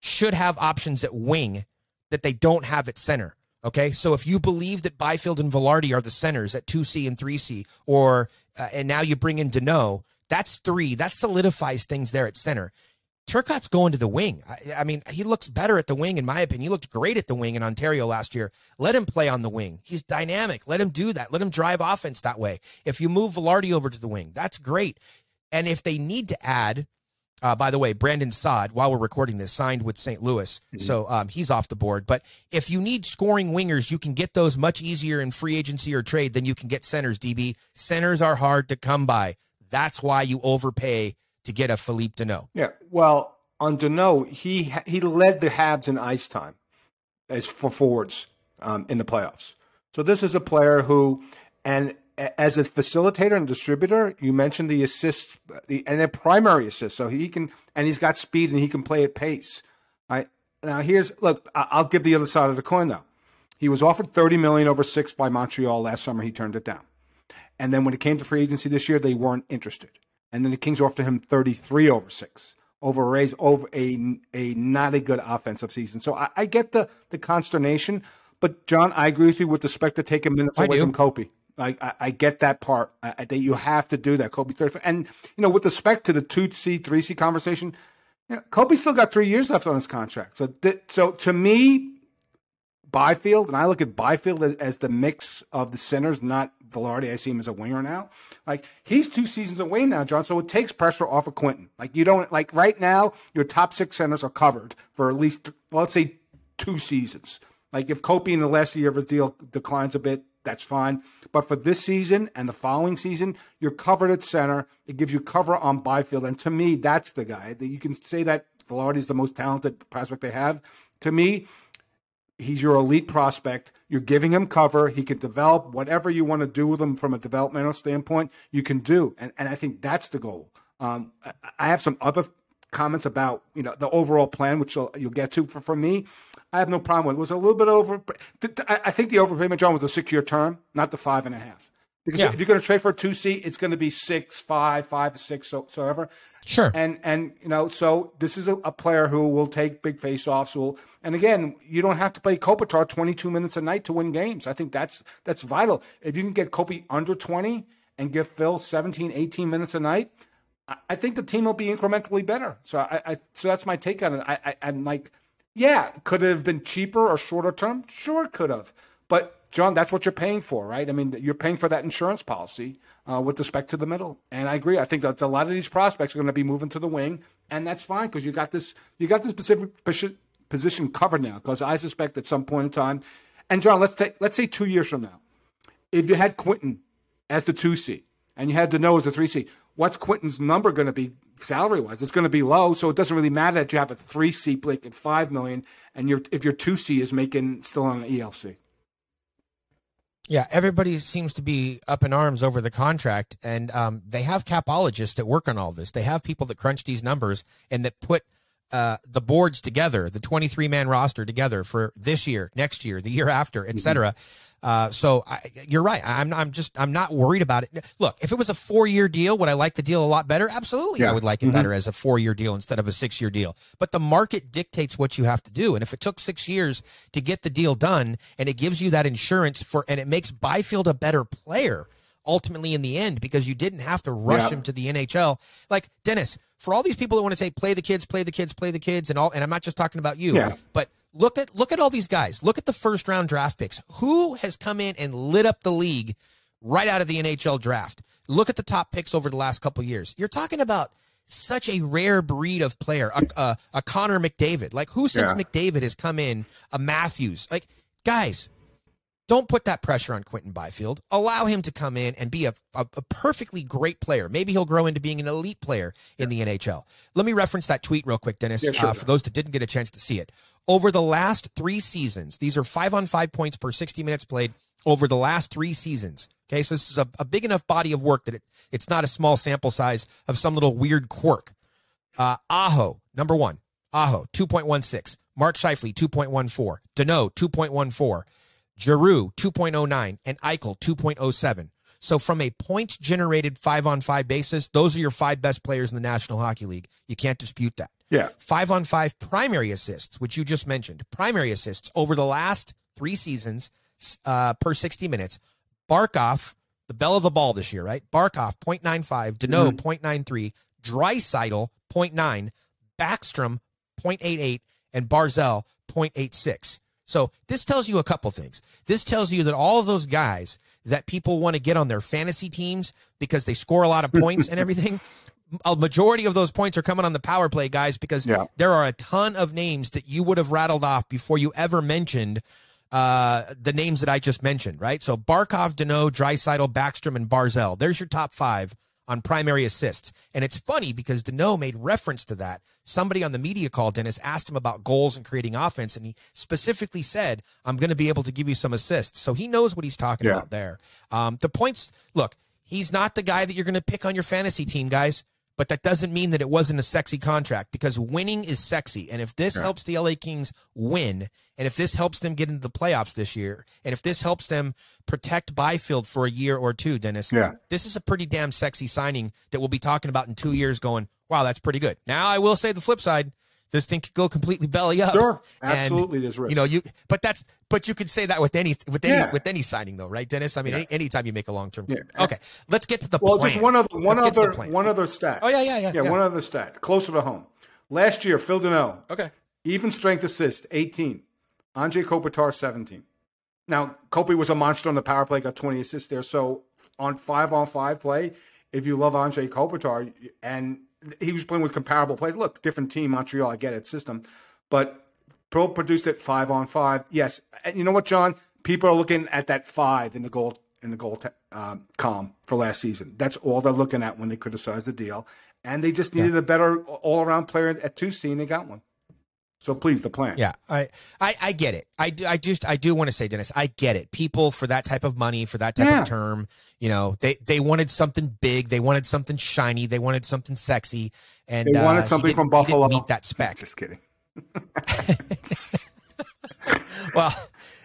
should have options at wing that they don't have at center. Okay, so if you believe that Byfield and Vilardi are the centers at two C and three C, or uh, and now you bring in Danault, that's three. That solidifies things there at center. Turcotte's going to the wing. I, I mean, he looks better at the wing, in my opinion. He looked great at the wing in Ontario last year. Let him play on the wing. He's dynamic. Let him do that. Let him drive offense that way. If you move Vilardi over to the wing, that's great. And if they need to add, uh, by the way, Brandon Saad, while we're recording this, signed with St. Louis, so um, he's off the board. But if you need scoring wingers, you can get those much easier in free agency or trade than you can get centers. DB centers are hard to come by. That's why you overpay to get a Philippe Danault. Yeah. Well, on Danault, he he led the Habs in ice time as for forwards um, in the playoffs. So this is a player who, and as a facilitator and distributor, you mentioned the assist the and a primary assist. So he can, and he's got speed and he can play at pace. Right now, here's look. I'll give the other side of the coin though. He was offered thirty million over six by Montreal last summer. He turned it down. And then when it came to free agency this year, they weren't interested. And then the Kings offered him 33 over six over a raise over a a not a good offensive season. So I, I get the the consternation, but John, I agree with you with respect to taking minutes I away do. from Kobe. I, I get that part I, I- that you have to do that. Kobe thirty, and you know with respect to the two C three C conversation, you know, Kobe still got three years left on his contract. So th- so to me, Byfield, and I look at Byfield as, as the mix of the centers, not Vilardi. I see him as a winger now. Like he's two seasons away now, John. So it takes pressure off of Quinton. Like you don't like right now, your top six centers are covered for at least well, let's say two seasons. Like if Kobe in the last year of his deal declines a bit, that's fine. But for this season and the following season, you're covered at center. It gives you cover on Byfield, and to me, that's the guy. That You can say that Vilardi is the most talented prospect they have. To me, he's your elite prospect. You're giving him cover. He can develop whatever you want to do with him from a developmental standpoint. You can do, and, and I think that's the goal. Um, I, I have some other comments about you know the overall plan, which you'll, you'll get to. For, for me, I have no problem with. It was a little bit over. I I think the overpayment, John, was a six year term, not the five and a half. Because Yeah. if you're going to trade for a two seat, it's going to be six, five, five, six, so, so ever. Sure. And and you know, so this is a, a player who will take big face-offs. Will and again, you don't have to play Kopitar 22 minutes a night to win games. I think that's that's vital. If you can get Kopi under 20 and give Phil 17, 18 minutes a night, I, think the team will be incrementally better. So I, I so that's my take on it. I, I I'm like, yeah, could it have been cheaper or shorter term? Sure, it could have. But John, that's what you're paying for, right? I mean, you're paying for that insurance policy uh, with respect to the middle. And I agree. I think that a lot of these prospects are going to be moving to the wing, and that's fine because you got this you got this specific position covered now. Because I suspect at some point in time, and John, let's take let's say two years from now, if you had Quinton as the two C and you had Danault as the three C, what's Quinton's number going to be salary wise? It's going to be low, so it doesn't really matter that you have a three C Blake at five million, and your if your two C is making still on an ELC. Yeah, everybody seems to be up in arms over the contract, and um, they have capologists that work on all this. They have people that crunch these numbers and that put uh, the boards together, the 23 man roster together for this year, next year, the year after, et cetera. Uh, so I, you're right. I'm, I'm just, I'm not worried about it. Look, if it was a four year deal, would I like the deal a lot better? Absolutely. I would like it better as a four year deal instead of a six year deal. But the market dictates what you have to do. And if it took six years to get the deal done and it gives you that insurance for, and it makes Byfield a better player ultimately in the end because you didn't have to rush Yeah. him to the NHL. Like Dennis, for all these people that want to say play the kids, play the kids, play the kids, and all, and I'm not just talking about you, Yeah. but look at look at all these guys. Look at the first round draft picks. Who has come in and lit up the league right out of the NHL draft? Look at the top picks over the last couple years. You're talking about such a rare breed of player, a, a, a Connor McDavid. Like who since Yeah. McDavid has come in? A Matthews. Like guys, don't put that pressure on Quinton Byfield. Allow him to come in and be a, a, a perfectly great player. Maybe he'll grow into being an elite player in the NHL. Let me reference that tweet real quick, Dennis, Yeah, sure. uh, for those that didn't get a chance to see it. Over the last three seasons, these are five on five points per 60 minutes played over the last three seasons. Okay, so this is a, a big enough body of work that it, it's not a small sample size of some little weird quirk. Uh, Aho, number one. Aho, 2.16. Mark Scheifele, 2.14. Danault, 2.14. Giroux, 2.09. And Eichel, 2.07. So from a points generated five on five basis, those are your five best players in the National Hockey League. You can't dispute that. Yeah. Five on five primary assists, which you just mentioned. Primary assists over the last three seasons uh, per 60 minutes. Barkov, the bell of the ball this year, right? Barkov, 0.95. Danault, 0.93. Draisaitl, 0.9. Backstrom, 0.88. And Barzal, 0.86. So this tells you a couple things. This tells you that all of those guys that people want to get on their fantasy teams because they score a lot of points and [laughs] everything, a majority of those points are coming on the power play guys because Yeah. there are a ton of names that you would have rattled off before you ever mentioned uh, the names that I just mentioned, right? So Barkov, Danault, Draisaitl, Backstrom, and Barzal. There's your top five on primary assists. And it's funny because Danault made reference to that. Somebody on the media call, Dennis, asked him about goals and creating offense, and he specifically said, I'm going to be able to give you some assists. So he knows what he's talking Yeah. about there. Um, the points, look, he's not the guy that you're going to pick on your fantasy team, guys. But that doesn't mean that it wasn't a sexy contract because winning is sexy. And if this helps the LA Kings win, and if this helps them get into the playoffs this year, and if this helps them protect Byfield for a year or two, Dennis, Yeah. this is a pretty damn sexy signing that we'll be talking about in two years going, wow, that's pretty good. Now, I will say the flip side. This thing could go completely belly up. Sure, And, absolutely, there's risk. You know, you but that's but you could say that with any with any Yeah. with any signing though, right, Dennis? I mean, any, anytime you make a long term. Yeah. Okay, let's get to the Well, plan. just one other one Let's get to the other one other stat. Oh yeah, yeah, yeah, yeah, yeah. one other stat closer to home. Last year, Phil Danault, Okay. even strength assist, 18. Andre Kopitar, 17. Now, Kopi was a monster on the power play, got 20 assists there. So on five on five play, if you love Andre Kopitar, and he was playing with comparable plays, look, different team, Montreal, I get it, system. But Pro produced it five on five. Yes. And you know what, John? People are looking at that five in the goal in the goal te- uh, column for last season. That's all they're looking at when they criticize the deal. And they just needed a better all around player at two C, and they got one. So please, the plan. Yeah, I, I, I get it. I do, I just, I do want to say, Dennis, I get it. People for that type of money, for that type Yeah. of term, you know, they, they wanted something big, they wanted something shiny, they wanted something sexy, and They wanted uh, something from Buffalo. meet that spec. Just kidding. [laughs] [laughs] Well,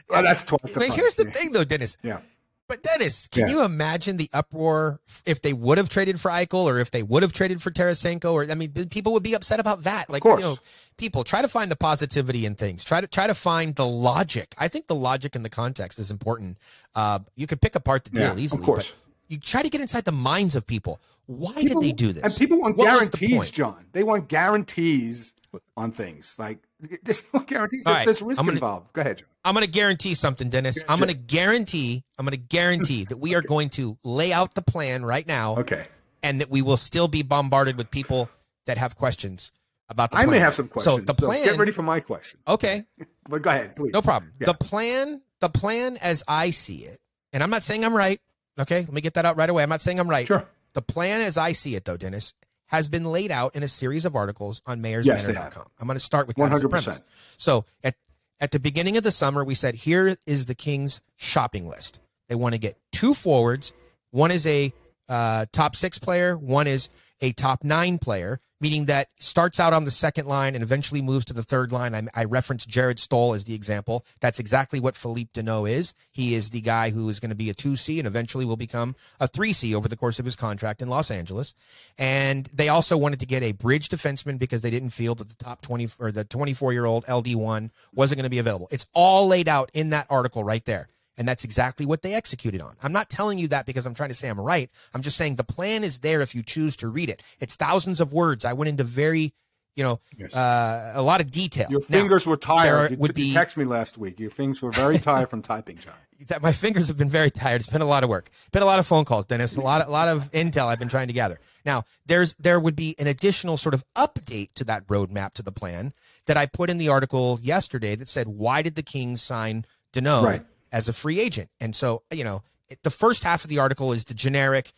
Well, that's twice the but price, here's the thing, though, Dennis. Yeah. But Dennis, can Yeah. you imagine the uproar if they would have traded for Eichel or if they would have traded for Tarasenko? Or I mean, people would be upset about that. Like, course. you know, people try to find the positivity in things. Try to try to find the logic. I think the logic and the context is important. Uh, you could pick apart the deal Yeah, of easily, course. You try to get inside the minds of people. Why People- did they do this? And people want What was the guarantees. John. They want guarantees on things. Like [laughs] there's no guarantees. All right, There's risk gonna- involved. Go ahead, John. I'm going to guarantee something, Dennis. I'm going to guarantee. I'm going to guarantee that we are going to lay out the plan right now. Okay. and that we will still be bombarded with people that have questions about the Plan. I may have some questions. So the plan. get ready for my questions. okay, But go ahead, please. no problem. Yeah. The plan, the plan as I see it, and I'm not saying I'm right. Okay, let me get that out right away. I'm not saying I'm right. Sure. The plan as I see it, though, Dennis, has been laid out in a series of articles on they I'm going to start with that as a 100%. premise. So at at the beginning of the summer, we said here is the Kings shopping list. They want to get two forwards. One is a uh, top six player. One is a top nine player, meaning that starts out on the second line and eventually moves to the third line. I, I referenced Jarret Stoll as the example. That's exactly what Philippe Danault is. He is the guy who is going to be a 2C and eventually will become a 3C over the course of his contract in Los Angeles. And they also wanted to get a bridge defenseman because they didn't feel that the top 20 or the 24 year old LD1 wasn't going to be available. It's all laid out in that article right there. And that's exactly what they executed on. I'm not telling you that because I'm trying to say I'm right. I'm just saying the plan is there if you choose to read it. It's thousands of words. I went into very, you know, Yes. uh, a lot of detail. Your Now, fingers were there tired. You, would you be- texted me last week. Your fingers were very [laughs] tired from typing, John. that my fingers have been very tired. It's been a lot of work. Been a lot of phone calls, Dennis. A lot, of, a lot of intel I've been trying to gather. Now, there's there would be an additional sort of update to that roadmap to the plan that I put in the article yesterday that said why did the Kings sign Danault Right. As a free agent? And so you know, the first half of the article is the generic.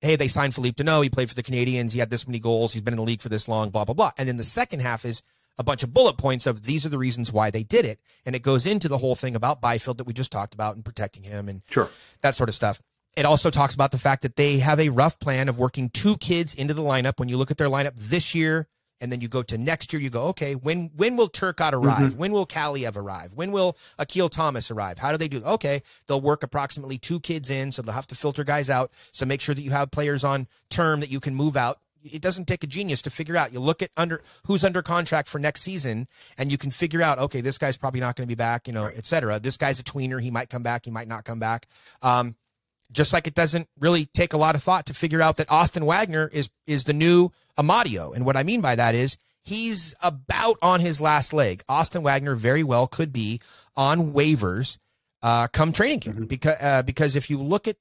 Hey, they signed Philippe Danault. He played for the Canadiens. He had this many goals. He's been in the league for this long. Blah blah blah. And then the second half is a bunch of bullet points of these are the reasons why they did it, and it goes into the whole thing about Byfield that we just talked about and protecting him and Sure. that sort of stuff. It also talks about the fact that they have a rough plan of working two kids into the lineup. When you look at their lineup this year, and then you go to next year, you go, okay, when when will Turcotte arrive? When will Kaliyev arrive? When will Akil Thomas arrive? How do they do? Okay, they'll work approximately two kids in, so they'll have to filter guys out. So make sure that you have players on term that you can move out. It doesn't take a genius to figure out. You look at under who's under contract for next season, and you can figure out, okay, this guy's probably not going to be back, you know, et cetera. This guy's a tweener. He might come back. He might not come back. Um, just like it doesn't really take a lot of thought to figure out that Austin Wagner is is the new Amadio. And what I mean by that is he's about on his last leg. Austin Wagner very well could be on waivers uh, come training camp because uh, because if you look at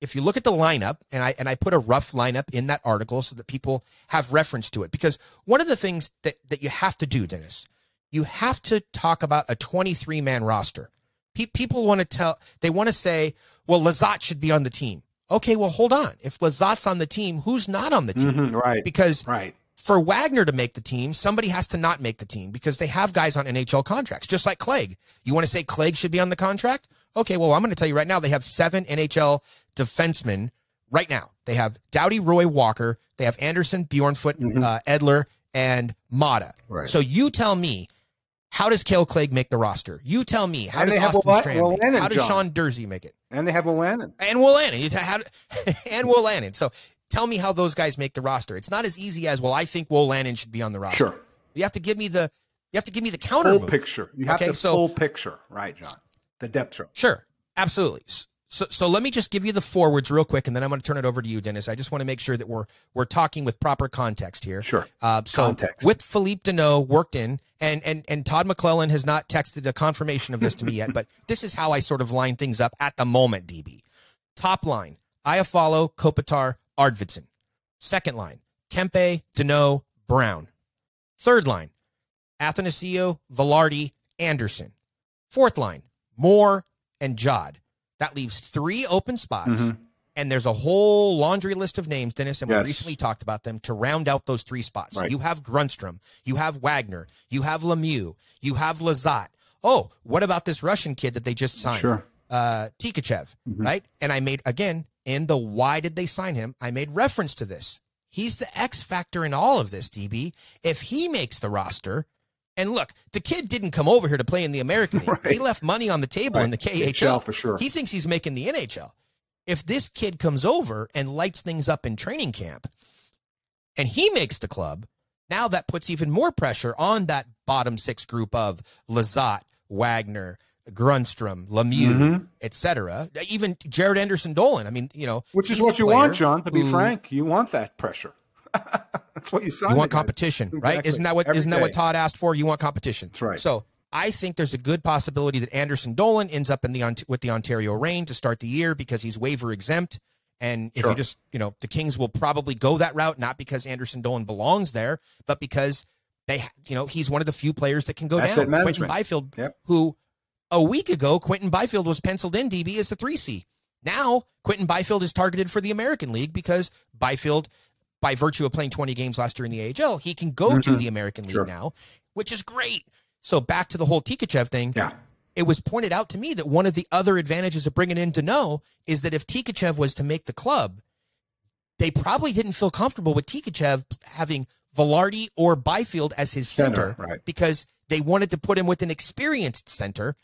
if you look at the lineup and I and I put a rough lineup in that article so that people have reference to it because one of the things that that you have to do, Dennis, you have to talk about a 23 man roster. Pe- people want to tell they want to say, well, Lizotte should be on the team. Okay, well, hold on. If Lizotte's on the team, who's not on the team? Mhm, right. Because Right. for Wagner to make the team, somebody has to not make the team because they have guys on NHL contracts, just like Clague. You want to say Clague should be on the contract? Okay, well, I'm going to tell you right now, they have seven NHL defensemen right now. They have Doughty Roy Walker, they have Anderson, Bjornfot, uh, Edler, and Maatta. Mm-hmm. Right. So you tell me, how does Kale Clague make the roster? You tell me, how And does Austin Strand it? How does John. Sean Durzi make it? And they have O'Lannon. And Will Lannon. You how, [laughs] and Will Lannon. So tell me how those guys make the roster. It's not as easy as, well, I think Will Lannon should be on the roster. Sure. You have to give me the you have to give me the counter Full move. picture. You have Okay, the so- full picture, right, John? The depth chart. Sure, absolutely. So, so let me just give you the forwards real quick, and then I'm going to turn it over to you, Dennis. I just want to make sure that we're we're talking with proper context here. Sure. Uh, so Context. with Philippe Danault worked in, and and and Todd McLellan has not texted a confirmation of this to me yet, but [laughs] this is how I sort of line things up at the moment. DB top line: Iafallo, Kopitar, Arvidsson. Second line: Kempe, Danault, Brown. Third line: Athanasiou, Vilardi, Anderson. Fourth line: Moore and Jod. That leaves three open spots. Mhm. And there's a whole laundry list of names, Dennis, and we recently talked about them to round out those three spots. Right. You have Grundstrom, you have Wagner, you have Lemieux, you have Lizotte. Oh, what about this Russian kid that they just signed? Sure. Uh, Tkachev, right? And I made, again, in the why did they sign him, I made reference to this. He's the X factor in all of this, DB. If he makes the roster, and look, the kid didn't come over here to play in the American [laughs] League. He left money on the table in the KHL. KHL for sure. He thinks he's making the NHL. If this kid comes over and lights things up in training camp and he makes the club, now that puts even more pressure on that bottom six group of Lizotte, Wagner, Grundstrom, Lemieux, Mhm. etc. Even Jaret Anderson Dolan. I mean, you know, Which is what you player want, John, to be frank. You want that pressure. That's what you signed. You want competition, right? Isn't that what not that what. Todd asked for? You want competition. That's right. So I think there's a good possibility that Anderson Dolan ends up in the with the Ontario Reign to start the year because he's waiver exempt. And if Sure. you just, you know, the Kings will probably go that route, not because Anderson Dolan belongs there, but because they, you know, he's one of the few players that can go Asset down. Quinton management. Byfield, Yep. who a week ago, Quinton Byfield was penciled in DB as the three C. Now, Quinton Byfield is targeted for the American League because Byfield, by virtue of playing 20 games last year in the AHL, he can go to Mhm. the American League Sure. now, which is great. So back to the whole Tkachev thing. Yeah. It was pointed out to me that one of the other advantages of bringing in Danault is that if Tkachev was to make the club, they probably didn't feel comfortable with Tkachev having Vilardi or Byfield as his center, Center, right. because they wanted to put him with an experienced center.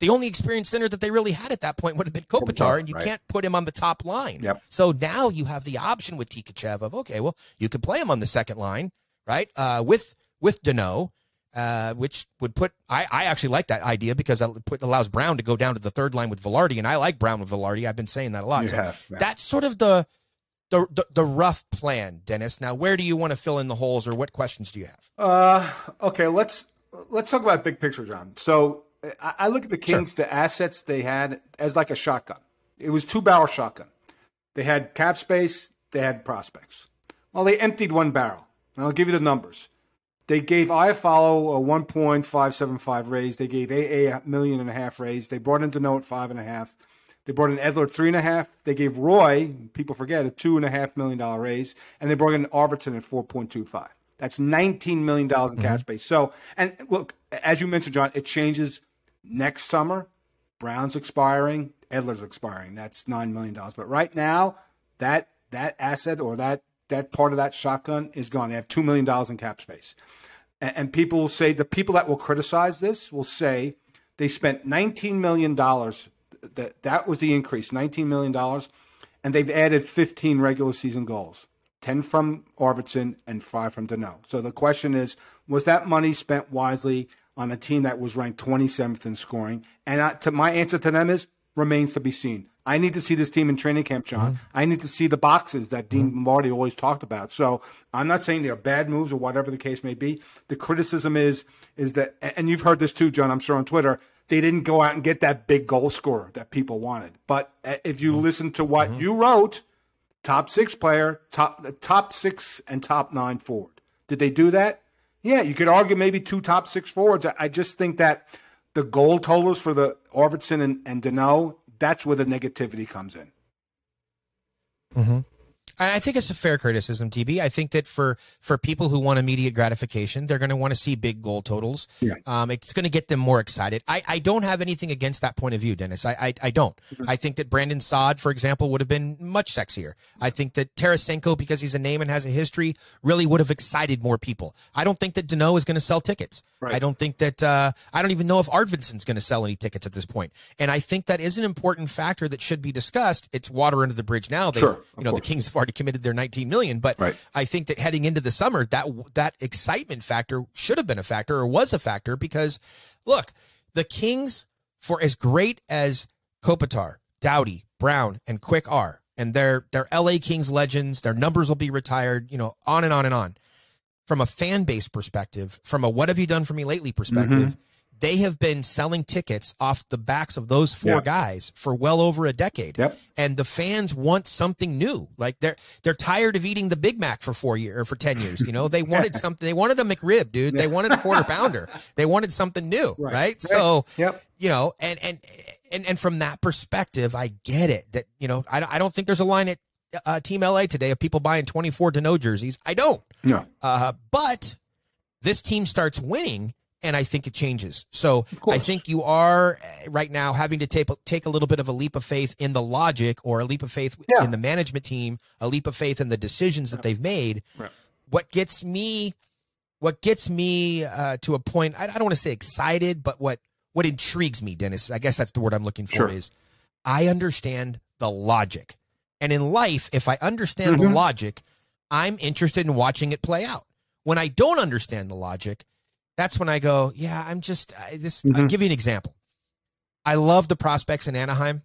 The only experienced center that they really had at that point would have been Kopitar, Kopitar, and you right. can't put him on the top line. Yep. So now you have the option with Tkachev of okay, well, you could play him on the second line, right? Uh, with with Danault, uh, which would put I, I actually like that idea because it put, allows Brown to go down to the third line with Vilardi, and I like Brown with Vilardi. I've been saying that a lot. You So have, yeah. That's sort of the, the the the rough plan, Dennis. Now, where do you want to fill in the holes, or what questions do you have? Uh, okay, let's let's talk about big picture, John. So I, I look at the Kings, the assets they had as like a shotgun. It was two barrel shotgun. They had cap space, they had prospects. Well, they emptied one barrel. And I'll give you the numbers. They gave Iafallo a 1.575 raise. They gave AA a million and a half raise. They brought in Danault at five and a half. They brought in Edler three and a half. They gave Roy, people forget, a two and a half million dollar raise, and they brought in Arvidsson at four point two five. That's nineteen million dollars in mm-hmm. cap space. So, and look, as you mentioned, John, it changes next summer. Brown's expiring, Edler's expiring. That's nine million dollars. But right now, that that asset or that that part of that shotgun is gone. They have two million dollars in cap space, and, and people will say the people that will criticize this will say they spent nineteen million dollars. That that was the increase, nineteen million dollars, and they've added fifteen regular season goals. 10 from Arvidsson and 5 from Danault. So the question is, was that money spent wisely on a team that was ranked 27th in scoring? And I, to, my answer to them is, remains to be seen. I need to see this team in training camp, John. Mm-hmm. I need to see the boxes that Dean mm-hmm. Lombardi always talked about. So I'm not saying they're bad moves or whatever the case may be. The criticism is, is that, and you've heard this too, John, I'm sure on Twitter, they didn't go out and get that big goal scorer that people wanted. But if you mm-hmm. listen to what you wrote, top six player, top top six and top nine forward. Did they do that? Yeah, you could argue maybe two top six forwards. I, just think that the goal totals for the Arvidsson and, and Danault, that's where the negativity comes in. And I think it's a fair criticism, TB. I think that for for people who want immediate gratification, they're going to want to see big goal totals. Yeah. Um, it's going to get them more excited. I, I don't have anything against that point of view, Dennis. I I, I don't. I think that Brandon Saad, for example, would have been much sexier. I think that Tarasenko, because he's a name and has a history, really would have excited more people. I don't think that Danault is going to sell tickets. Right. I don't think that uh, I don't even know if Arvidsson's going to sell any tickets at this point. And I think that is an important factor that should be discussed. It's water under the bridge now. They've, Sure, you know, the. Kings have already committed their 19 million, but Right. I think that heading into the summer, that that excitement factor should have been a factor or was a factor because, look, the Kings, for as great as Kopitar, Doughty, Brown, and Quick are, and they're they're LA Kings legends, their numbers will be retired, you know, on and on and on. From a fan base perspective, from a what have you done for me lately perspective, Mm-hmm. They have been selling tickets off the backs of those four guys for well over a decade Yep. and the fans want something new. Like they're they're tired of eating the Big Mac for four years or for ten years. You know, they [laughs] wanted something. They wanted a McRib, dude. They wanted a quarter [laughs] pounder. They wanted something new, right? Right. So, Yep. you know, and and and and from that perspective, I get it. That you know, I I don't think there's a line at uh, Team LA today of people buying 24 Danault jerseys. I don't. No. Uh, but this team starts winning, and I think it changes. So I think you are uh, right now having to take take a little bit of a leap of faith in the logic, or a leap of faith Yeah. in the management team, a leap of faith in the decisions that they've made. Right. What gets me, what gets me uh, to a point, I, I don't want to say excited, but what what intrigues me, Dennis, I guess that's the word I'm looking for, Sure. is I understand the logic. And in life, if I understand the Mhm. logic, I'm interested in watching it play out. When I don't understand the logic, that's when I go, yeah, I'm just I, this. I'll Mhm. give you an example. I love the prospects in Anaheim.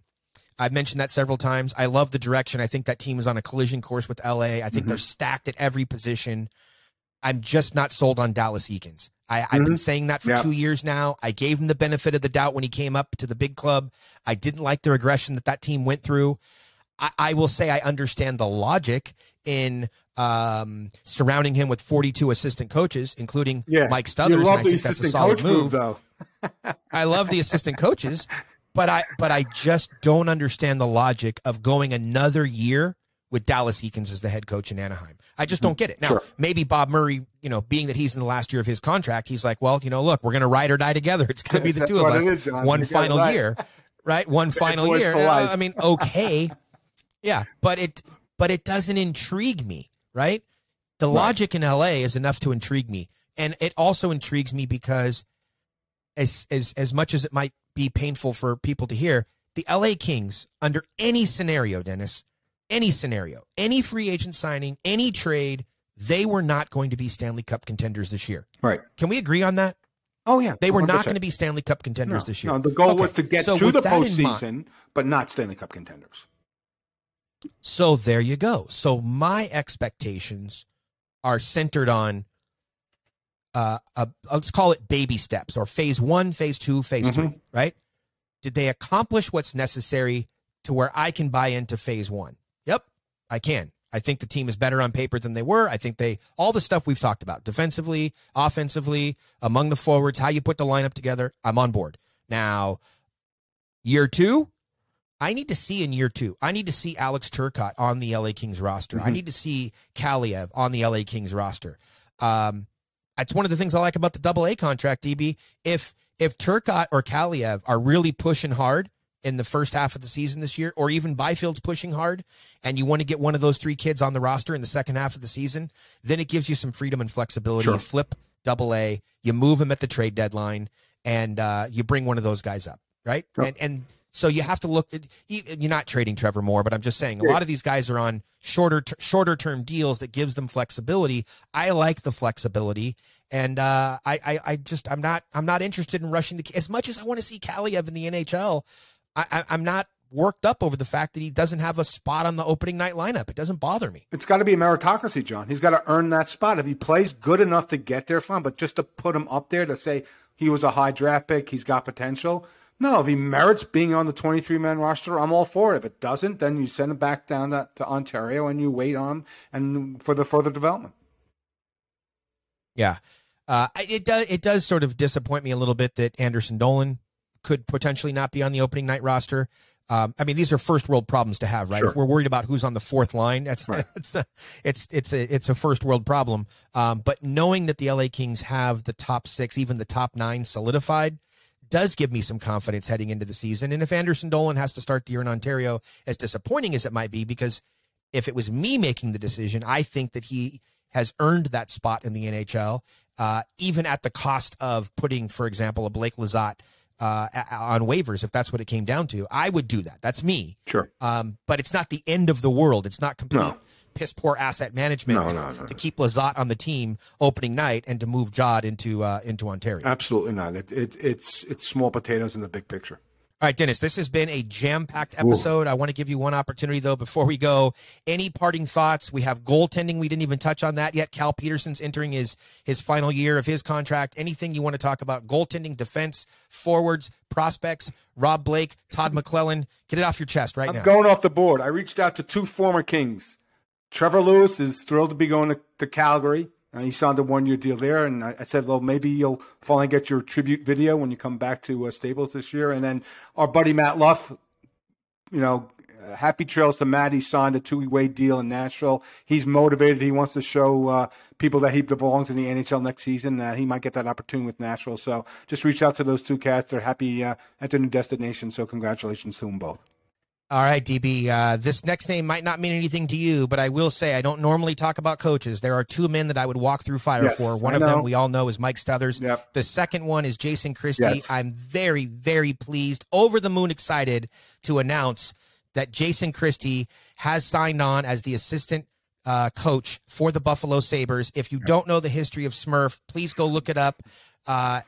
I've mentioned that several times. I love the direction. I think that team is on a collision course with LA. I think they're stacked at every position. I'm just not sold on Dallas Eakins. I, I've been saying that for Yeah. two years now. I gave him the benefit of the doubt when he came up to the big club. I didn't like the regression that that team went through. I, I will say I understand the logic in um, surrounding him with 42 assistant coaches, including Yeah. Mike You Stothers. and love I the think that's a assistant solid coach move. move, though. I love the assistant coaches, but I but I just don't understand the logic of going another year with Dallas Eakins as the head coach in Anaheim. I just don't get it. Now, Sure. maybe Bob Murray, you know, being that he's in the last year of his contract, he's like, well, you know, look, we're going to ride or die together. It's going to be the [laughs] two of us. is. One You final right. year, right? One [laughs] final year. Uh. I mean, okay, [laughs] yeah, but it but it doesn't intrigue me, right? The logic in LA is enough to intrigue me, and it also intrigues me because as as as much as it might be painful for people to hear, the LA Kings under any scenario, Dennis, any scenario, any free agent signing, any trade, they were not going to be Stanley Cup contenders this year. Right. Can we agree on that? Oh yeah. They were not 100%. going to be Stanley Cup contenders No, this year. No, the goal Okay, was to get so to the in mind- postseason, but not Stanley Cup contenders. So there you go. So my expectations are centered on uh, a, let's call it baby steps or phase one, phase two, phase three, right? Did they accomplish what's necessary to where I can buy into phase one? Yep, I can. I think the team is better on paper than they were. I think they all the stuff we've talked about defensively, offensively, among the forwards, how you put the lineup together. I'm on board. Now, year two, I need to see in year two. I need to see Alex Turcotte on the LA Kings roster. I need to see Kaliyev on the LA Kings roster. Um, that's one of the things I like about the double A contract, DB. If if Turcotte or Kaliyev are really pushing hard in the first half of the season this year, or even Byfield's pushing hard, and you want to get one of those three kids on the roster in the second half of the season, then it gives you some freedom and flexibility. Sure. You flip double A, you move them at the trade deadline, and uh, you bring one of those guys up, right? And and so you have to look. At, you- you're not trading Trevor Moore, but I'm just saying a lot of these guys are on shorter shorter term deals that gives them flexibility. I like the flexibility, and uh, I, I I just I'm not I'm not interested in rushing the as much as I want to see Kaliyev in the NHL. I, I, I'm not worked up over the fact that he doesn't have a spot on the opening night lineup. It doesn't bother me. It's got to be a meritocracy, John. He's got to earn that spot. If he plays good enough to get there, fine. But just to put him up there to say he was a high draft pick, he's got potential. No, if he merits being on the 23 man roster, I'm all for it. If it doesn't, then you send him back down to, to Ontario and you wait on and for the further development. Yeah, uh, it does. It does sort of disappoint me a little bit that Anderson Dolan could potentially not be on the opening night roster. Um, I mean, these are first world problems to have, right? Sure. If we're worried about who's on the fourth line, that's it's [laughs] a, it's it's a it's a first world problem. Um, but knowing that the LA Kings have the top six, even the top nine solidified, does give me some confidence heading into the season. And if Anderson Dolan has to start the year in Ontario, as disappointing as it might be, because if it was me making the decision, I think that he has earned that spot in the NHL, uh, even at the cost of putting, for example, a Blake Lizotte uh, on waivers, if that's what it came down to. I would do that. That's me. Sure. Um, but it's not the end of the world. It's not complete No. Piss poor asset management No, no, no, to keep Lizotte on the team opening night and to move Jod into uh, into Ontario. Absolutely not. It, it, it's it's small potatoes in the big picture. All right, Dennis, this has been a jam packed episode. I want to give you one opportunity, though, before we go. Any parting thoughts? We have goaltending. We didn't even touch on that yet. Cal Petersen's entering his, his final year of his contract. Anything you want to talk about? Goaltending, defense, forwards, prospects, Rob Blake, Todd McLellan. Get it off your chest right I'm now. going off the board. I reached out to two former Kings. Trevor Lewis is thrilled to be going to, to Calgary. Uh, he signed a one year deal there, and I, I said, well, maybe you'll finally get your tribute video when you come back to uh, Staples this year. And then our buddy Matt Luff, you know, uh, happy trails to Matt. He signed a two way deal in Nashville. He's motivated. He wants to show uh, people that he belongs in the NHL next season. That he might get that opportunity with Nashville. So just reach out to those two cats. They're happy uh, at their new destination. So congratulations to them both. All right, DB. Uh, this next name might not mean anything to you, but I will say I don't normally talk about coaches. There are two men that I would walk through fire Yes, for. One I of them we all know is Mike Stothers. Yep. The second one is Jason Christie. Yes. I'm very, very pleased, over the moon excited to announce that Jason Christie has signed on as the assistant uh, coach for the Buffalo Sabres. If you don't know the history of Smurf, please go look it up. Uh,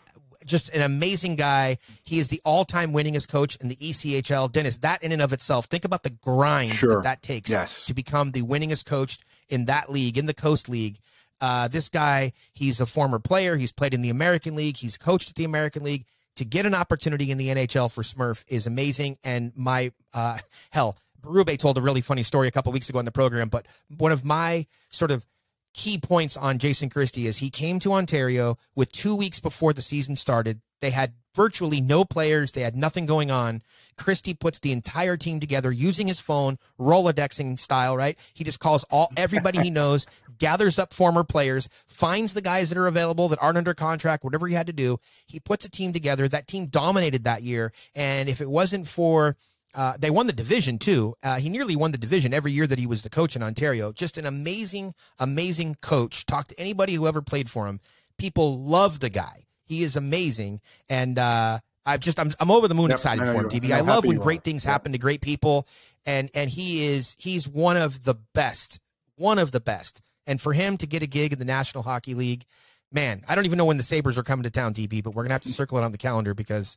just an amazing guy. He is the all-time winningest coach in the ECHL. Dennis, that in and of itself, think about the grind Sure. that that takes Yes. to become the winningest coach in that league, in the Coast League. Uh, this guy, he's a former player. He's played in the American League. He's coached at the American League. To get an opportunity in the NHL for Smurf is amazing. And my uh, [laughs] hell, Berube told a really funny story a couple weeks ago in the program. But one of my sort of key points on Jason Christie is he came to Ontario with two weeks before the season started. They had virtually no players. They had nothing going on. Christie puts the entire team together using his phone, Rolodexing style, right? He just calls all everybody he knows, [laughs] gathers up former players, finds the guys that are available that aren't under contract, whatever he had to do. He puts a team together. That team dominated that year. And if it wasn't for uh, they won the division too. Uh, he nearly won the division every year that he was the coach in Ontario. Just an amazing, amazing coach. Talk to anybody who ever played for him. People love the guy. He is amazing, and uh, I just I'm I'm over the moon Yep, excited for him. DB, I'm love when great are. things Yep. happen to great people, and and he is he's one of the best, one of the best. And for him to get a gig in the National Hockey League, man, I don't even know when the Sabres are coming to town, DB, but we're gonna have to circle it on the calendar because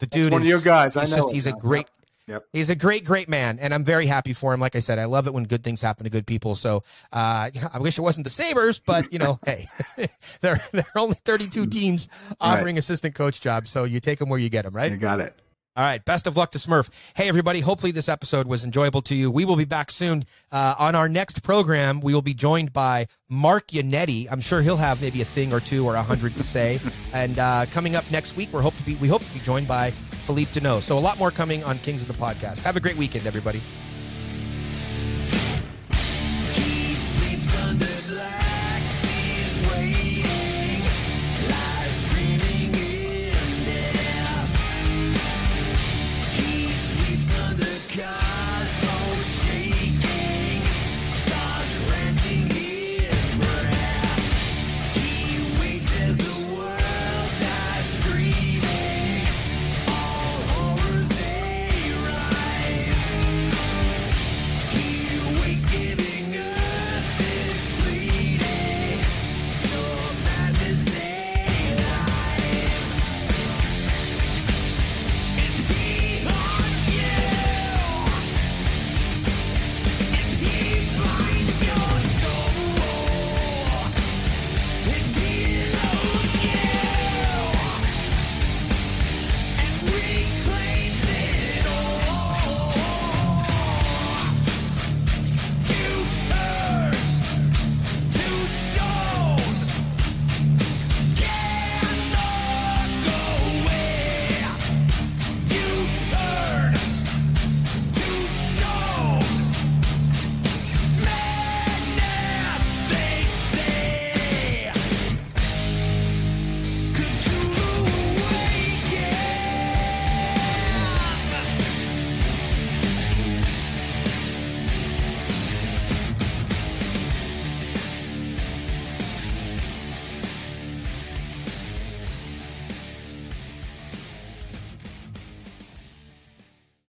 the dude one is of your guys. I know just he's a great Yep. He's a great, great man, and I'm very happy for him. Like I said, I love it when good things happen to good people. So, uh, you know, I wish it wasn't the Sabres, but you know, [laughs] hey, [laughs] there there are only 32 teams offering assistant coach jobs, so you take them where you get them, right? You got it. All right. Best of luck to Smurf. Hey, everybody. Hopefully, this episode was enjoyable to you. We will be back soon. Uh, on our next program, we will be joined by Mark Yannetti. I'm sure he'll have maybe a thing or two or a hundred to say. And uh, coming up next week, we're hope to be we hope to be joined by Phillip Danault. So a lot more coming on Kings of the Podcast. Have a great weekend, everybody.